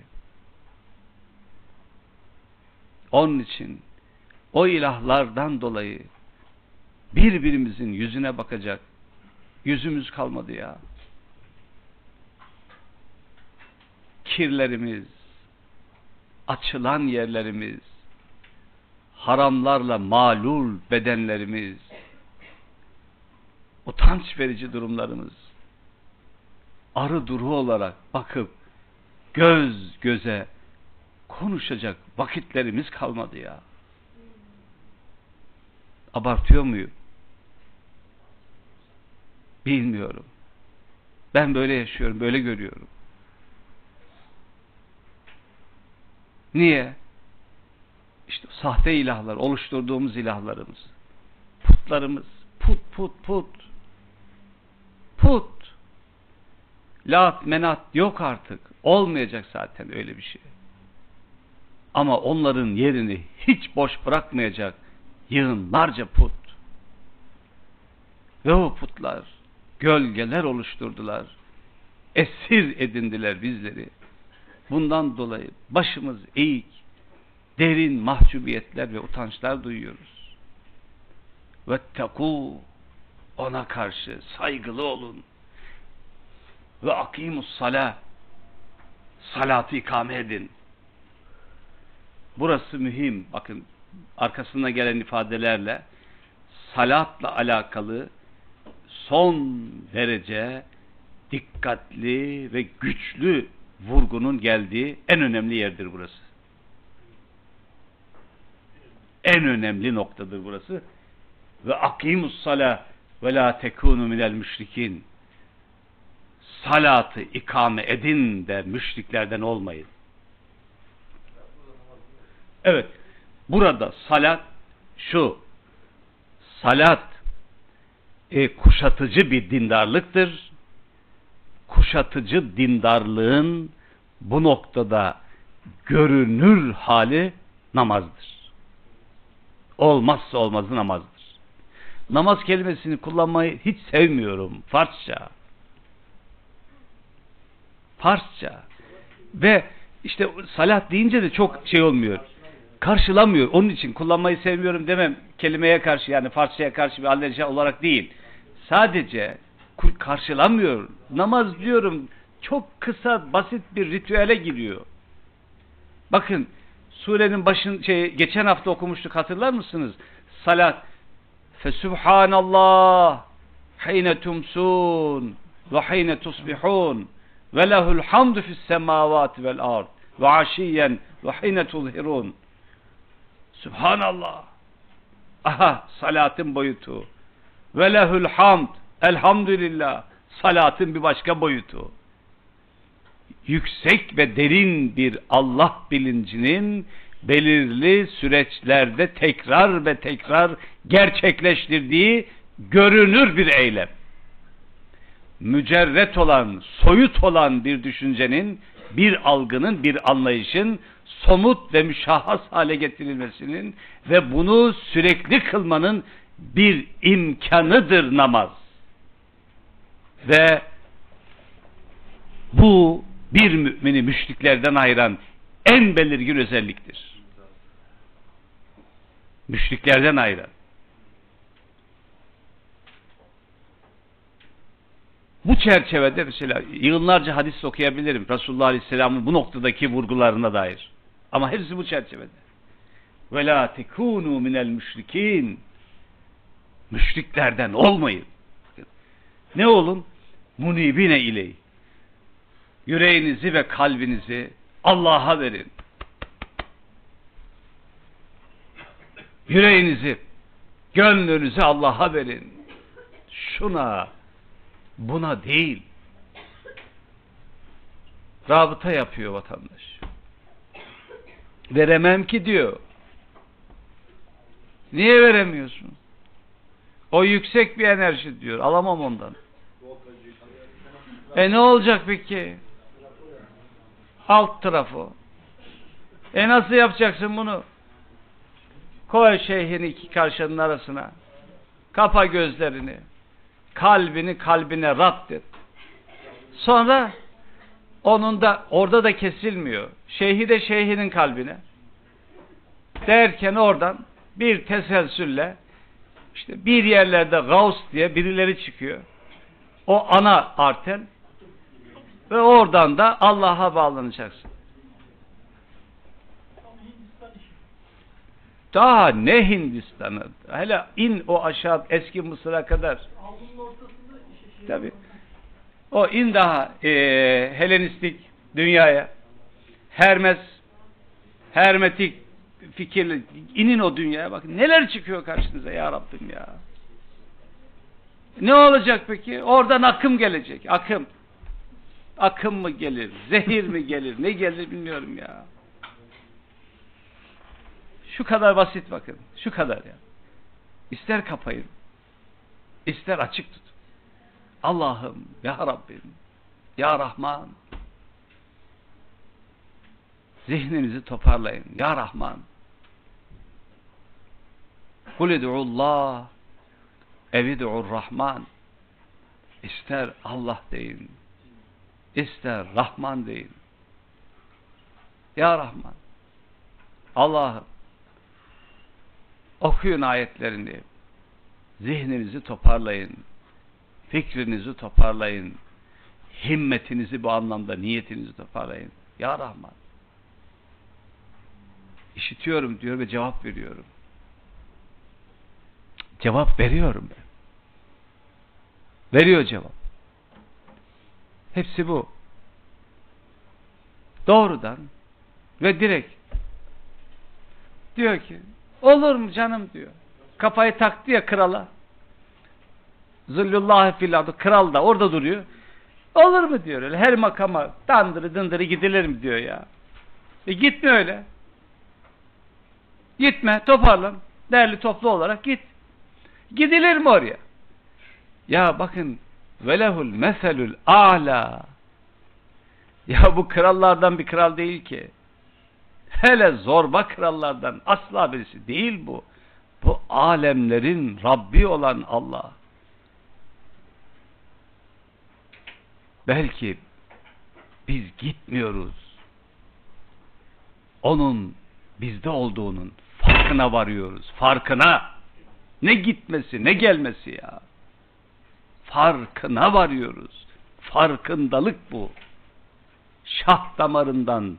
[SPEAKER 1] Onun için o ilahlardan dolayı birbirimizin yüzüne bakacak yüzümüz kalmadı ya. Kirlerimiz, açılan yerlerimiz, haramlarla malul bedenlerimiz, utanç verici durumlarımız, arı duru olarak bakıp göz göze konuşacak vakitlerimiz kalmadı ya. Abartıyor muyum? Bilmiyorum. Ben böyle yaşıyorum, böyle görüyorum. Niye? İşte sahte ilahlar, oluşturduğumuz ilahlarımız. Putlarımız. Put, put, put. Put. Lat, menat yok artık. Olmayacak zaten öyle bir şey. Ama onların yerini hiç boş bırakmayacak yığınlarca put. Ve o putlar gölgeler oluşturdular. Esir edindiler bizleri. Bundan dolayı başımız eğik, derin mahcubiyetler ve utançlar duyuyoruz. Vettekû ona karşı saygılı olun. Ve akimus salah salatı ikame edin. Burası mühim. Bakın arkasına gelen ifadelerle salatla alakalı son derece dikkatli ve güçlü vurgunun geldiği en önemli yerdir burası. En önemli noktadır burası. Ve akimus sala ve la tekunu minel müşrikin. Salatı ikame edin de müşriklerden olmayın. Evet. Burada salat şu. Salat e, kuşatıcı bir dindarlıktır. Kuşatıcı dindarlığın bu noktada görünür hali namazdır. Olmazsa olmazı namazdır. Namaz kelimesini kullanmayı hiç sevmiyorum. Farsça. Farsça. Ve işte salat deyince de çok şey olmuyor. Karşılamıyor. Onun için kullanmayı sevmiyorum demem. Kelimeye karşı yani Farsçaya karşı bir alerji olarak değil. Sadece karşılamıyor. Namaz diyorum çok kısa basit bir ritüele giriyor. Bakın surenin başın şey geçen hafta okumuştuk hatırlar mısınız? Salat Fesubhanallah hine tumsun ve hine tusbihun ve lehul hamdu fis semavati vel ard ve aşiyen ve hine tuzhirun Subhanallah aha salatın boyutu ve lehul hamd elhamdülillah salatın bir başka boyutu yüksek ve derin bir Allah bilincinin belirli süreçlerde tekrar ve tekrar gerçekleştirdiği görünür bir eylem. Mücerret olan, soyut olan bir düşüncenin, bir algının, bir anlayışın somut ve müşahhas hale getirilmesinin ve bunu sürekli kılmanın bir imkanıdır namaz. Ve bu bir mümini müşriklerden ayıran en belirgin özelliktir. Müşriklerden ayıran. Bu çerçevede mesela yığınlarca hadis okuyabilirim. Resulullah Aleyhisselam'ın bu noktadaki vurgularına dair. Ama hepsi bu çerçevede. Ve la tekunu minel müşrikin. Müşriklerden olmayın. Ne olun? Munibine iley. Yüreğinizi ve kalbinizi Allah'a verin. Yüreğinizi, gönlünüzü Allah'a verin. Şuna, buna değil. Rabıta yapıyor vatandaş. Veremem ki diyor. Niye veremiyorsun? O yüksek bir enerji diyor. Alamam ondan. E ne olacak peki? Alt trafo. E nasıl yapacaksın bunu? Koy şeyhini iki karşının arasına. Kapa gözlerini. Kalbini kalbine rapt et. Sonra onun da orada da kesilmiyor. Şeyhi de şeyhinin kalbine. Derken oradan bir teselsülle işte bir yerlerde Gauss diye birileri çıkıyor. O ana artel ve oradan da Allah'a bağlanacaksın. Daha ne Hindistan'ı? Hele in o aşağı eski Mısır'a kadar. Tabi. O in daha e, Helenistik dünyaya. Hermes, Hermetik fikirli. inin o dünyaya bakın. Neler çıkıyor karşınıza ya Rabbim ya. Ne olacak peki? Oradan akım gelecek. Akım. Akım mı gelir? Zehir mi gelir? Ne gelir bilmiyorum ya. Şu kadar basit bakın. Şu kadar ya. İster kapayın. ister açık tutun. Allah'ım, Ya Rabbim, Ya Rahman. Zihninizi toparlayın. Ya Rahman. Kul Allah evidu'ur Rahman. İster Allah deyin. ister Rahman deyin. Ya Rahman. Allah'ım okuyun ayetlerini. Zihninizi toparlayın. Fikrinizi toparlayın. Himmetinizi bu anlamda, niyetinizi toparlayın. Ya Rahman. İşitiyorum diyor ve cevap veriyorum. Cevap veriyorum ben. Veriyor cevap. Hepsi bu. Doğrudan ve direkt. Diyor ki, olur mu canım diyor. Kafayı taktı ya krala. Zillullahi fil ardı. Kral da orada duruyor. Olur mu diyor öyle. Her makama dandırı dındırı gidilir mi diyor ya. E gitme öyle. Gitme toparlan. Değerli toplu olarak git. Gidilir mi oraya? Ya bakın velehul meselül a'la ya bu krallardan bir kral değil ki. Hele zorba krallardan asla birisi değil bu. Bu alemlerin Rabbi olan Allah. Belki biz gitmiyoruz. Onun bizde olduğunun farkına varıyoruz. Farkına. Ne gitmesi ne gelmesi ya. Farkına varıyoruz. Farkındalık bu. Şah damarından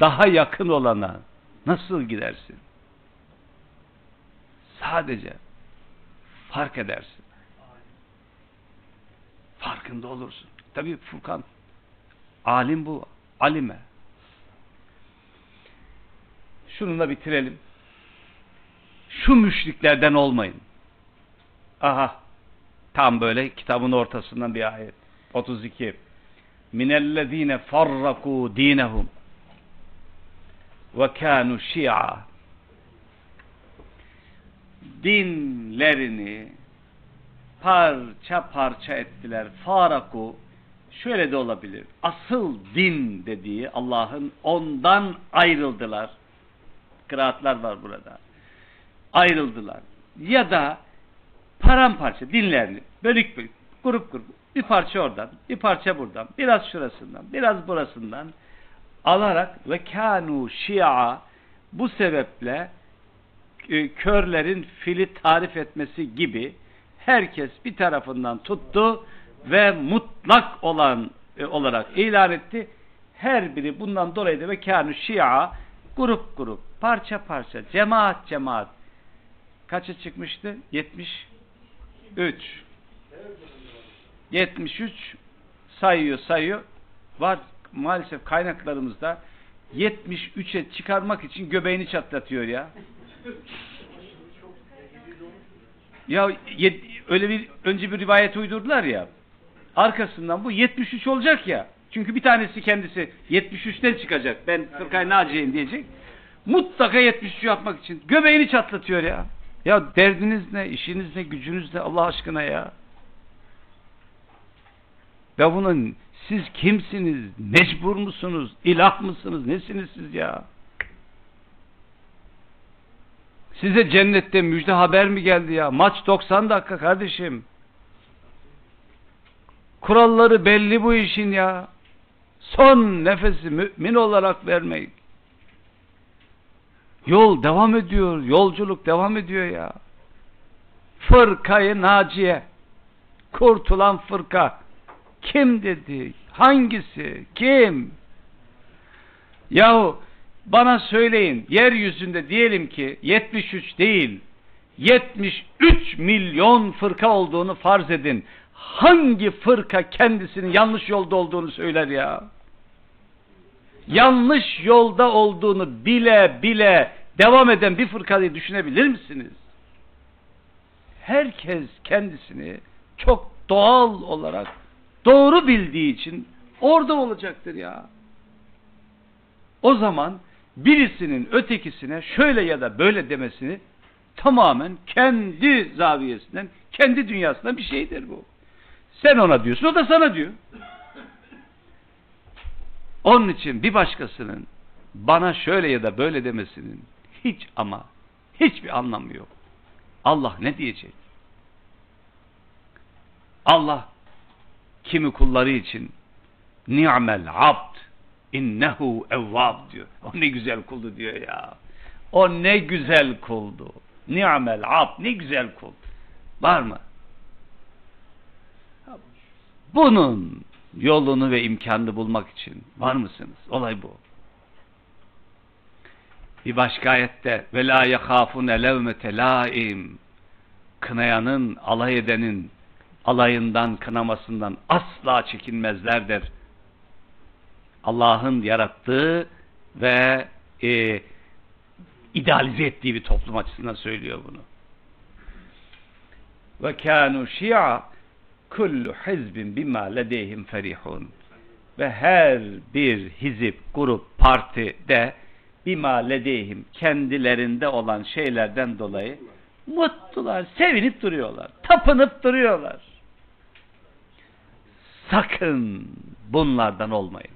[SPEAKER 1] daha yakın olana nasıl gidersin? Sadece fark edersin. Farkında olursun. Tabi Furkan alim bu. Alime. Şununla bitirelim. Şu müşriklerden olmayın. Aha. Tam böyle kitabın ortasından bir ayet. 32. Minellezine farraku dinehum ve kanu şia dinlerini parça parça ettiler. Faraku şöyle de olabilir. Asıl din dediği Allah'ın ondan ayrıldılar. Kıraatlar var burada. Ayrıldılar. Ya da paramparça dinlerini bölük bölük grup grup bir parça oradan bir parça buradan biraz şurasından biraz burasından alarak ve kanu şia bu sebeple e, körlerin fili tarif etmesi gibi herkes bir tarafından tuttu ve mutlak olan e, olarak ilan etti. Her biri bundan dolayı da ve kânü şia grup grup, parça parça, cemaat cemaat. Kaça çıkmıştı? 73. 73 sayıyor sayıyor. Var maalesef kaynaklarımızda 73'e çıkarmak için göbeğini çatlatıyor ya. Ya öyle bir önce bir rivayet uydurdular ya. Arkasından bu 73 olacak ya. Çünkü bir tanesi kendisi 73'ten çıkacak. Ben fırkayı naciyim diyecek. Mutlaka 73 yapmak için göbeğini çatlatıyor ya. Ya derdiniz ne, işiniz ne, gücünüz ne Allah aşkına ya. Ve bunun siz kimsiniz? Mecbur musunuz? İlah mısınız? Nesiniz siz ya? Size cennette müjde haber mi geldi ya? Maç 90 dakika kardeşim. Kuralları belli bu işin ya. Son nefesi mümin olarak vermek. Yol devam ediyor. Yolculuk devam ediyor ya. Fırkayı naciye. Kurtulan fırka. Kim dedi? Hangisi? Kim? Yahu bana söyleyin yeryüzünde diyelim ki 73 değil 73 milyon fırka olduğunu farz edin. Hangi fırka kendisinin yanlış yolda olduğunu söyler ya? Yanlış yolda olduğunu bile bile devam eden bir fırkayı düşünebilir misiniz? Herkes kendisini çok doğal olarak doğru bildiği için orada olacaktır ya. O zaman birisinin ötekisine şöyle ya da böyle demesini tamamen kendi zaviyesinden, kendi dünyasından bir şeydir bu. Sen ona diyorsun, o da sana diyor. Onun için bir başkasının bana şöyle ya da böyle demesinin hiç ama hiçbir anlamı yok. Allah ne diyecek? Allah kimi kulları için ni'mel abd innehu evvab diyor. O ne güzel kuldu diyor ya. O ne güzel kuldu. Ni'mel abd ne güzel kul. Var mı? Bunun yolunu ve imkanını bulmak için var mısınız? Olay bu. Bir başka ayette ve la yahafune levmete laim kınayanın, alay edenin alayından, kınamasından asla çekinmezler der. Allah'ın yarattığı ve e, idealize ettiği bir toplum açısından söylüyor bunu. Ve kânu şi'a kullu hizbin bima ledeyhim ferihun. Ve her bir hizip, grup, parti de bima ledeyhim kendilerinde olan şeylerden dolayı mutlular, sevinip duruyorlar, tapınıp duruyorlar. Sakın bunlardan olmayın.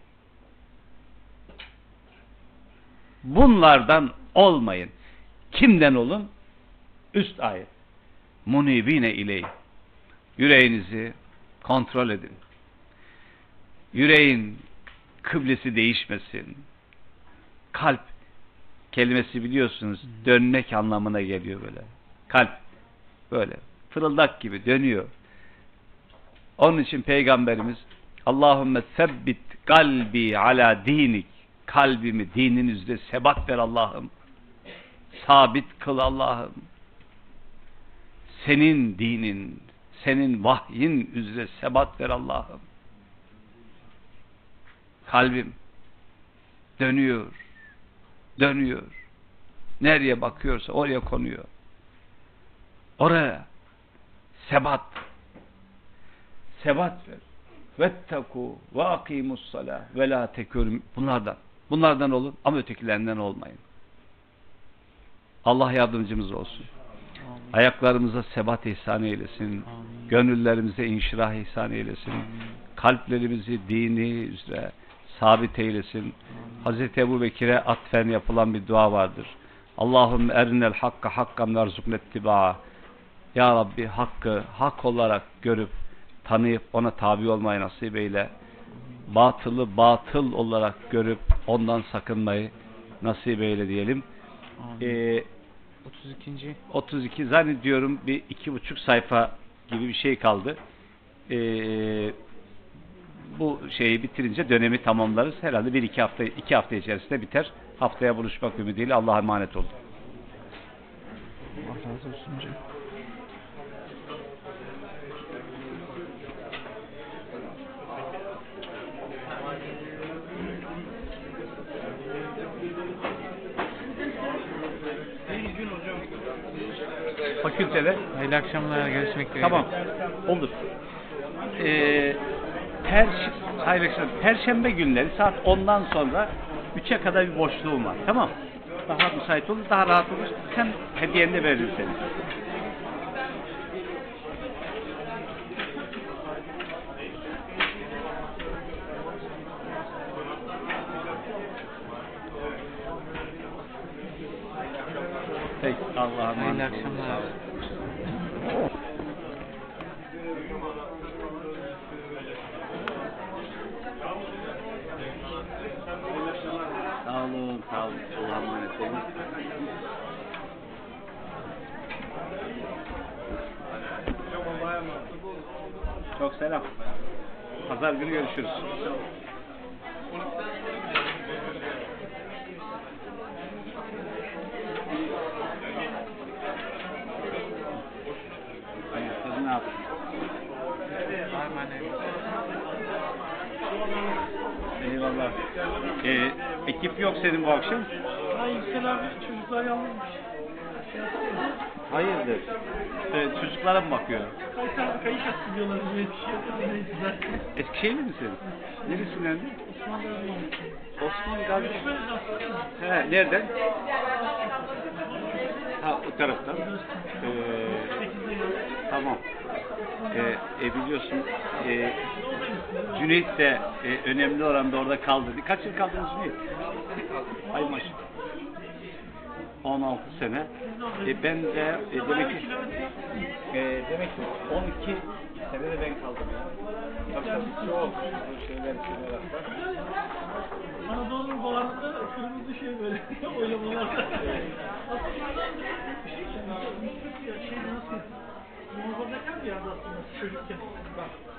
[SPEAKER 1] Bunlardan olmayın. Kimden olun? Üst ayet. Munibine iley. Yüreğinizi kontrol edin. Yüreğin kıblesi değişmesin. Kalp kelimesi biliyorsunuz dönmek anlamına geliyor böyle. Kalp böyle fırıldak gibi dönüyor. Onun için peygamberimiz Allahümme sebbit kalbi ala dinik kalbimi dinin üzere sebat ver Allah'ım. Sabit kıl Allah'ım. Senin dinin, senin vahyin üzere sebat ver Allah'ım. Kalbim dönüyor, dönüyor. Nereye bakıyorsa oraya konuyor. Oraya sebat sebat ver. Vetteku ve akimus salah ve la tekûn bunlardan. Bunlardan olun ama ötekilerinden olmayın. Allah yardımcımız olsun. Ayaklarımıza sebat ihsan eylesin. Gönüllerimize inşirah ihsan eylesin. Kalplerimizi dini üzere sabit eylesin. Hazreti Ebu Bekir'e atfen yapılan bir dua vardır. Allahümme erinel hakka hakkan verzuknettiba'a. Ya Rabbi hakkı hak olarak görüp tanıyıp ona tabi olmayı nasip eyle. Batılı batıl olarak görüp ondan sakınmayı nasip eyle diyelim. Ee,
[SPEAKER 2] 32.
[SPEAKER 1] 32 zannediyorum bir iki buçuk sayfa gibi bir şey kaldı. Ee, bu şeyi bitirince dönemi tamamlarız. Herhalde bir iki hafta iki hafta içerisinde biter. Haftaya buluşmak ümidiyle Allah'a emanet olun.
[SPEAKER 2] Allah razı olsun hocam.
[SPEAKER 1] Fakültede
[SPEAKER 2] Hayırlı akşamlar. Görüşmek üzere.
[SPEAKER 1] Tamam. Olur. Ee, per, hayır, akşam- Perşembe günleri saat 10'dan sonra 3'e kadar bir boşluğum var. Tamam. Daha müsait olur, daha rahat olur. Sen hediyeni de veririm senin. Peki, Allah'a emanet olun.
[SPEAKER 2] akşamlar.
[SPEAKER 1] Sağ olun. Sağ olun, sağ olun. Allah'a emanet olun. Çok selam. Pazar günü görüşürüz. Hayır, siz ne
[SPEAKER 2] emanet.
[SPEAKER 1] Eyvallah. Ee, ekip yok senin bu akşam?
[SPEAKER 4] Ha Yüksel çocuklar yalnızmış.
[SPEAKER 1] Hayırdır? Ee, çocuklara mı bakıyor?
[SPEAKER 4] Kayıt abi kayıt attı diyorlar. Bir şey yapıyor. Neyse.
[SPEAKER 1] Eskişehirli misin? Neresinden?
[SPEAKER 4] Osman Gazi
[SPEAKER 1] Osman Gazi. He, nereden? Ha, o taraftan. Ee, tamam. Ee, e, biliyorsun e, Cüneyt de e, önemli oranda orada kaldı. Kaç yıl kaldınız Cüneyt? Ay maşallah. 16 sene. E, ben de e, demek ki e, demek ki 12 sene de ben kaldım. Tabii tabii çok şeyler şeyler var.
[SPEAKER 4] Anadolu'nun bağrında kırmızı şey böyle [LAUGHS] oynamalarda. Aslında bir şey şey nasıl? Muhafazakar bir yerde aslında çocukken. Bak.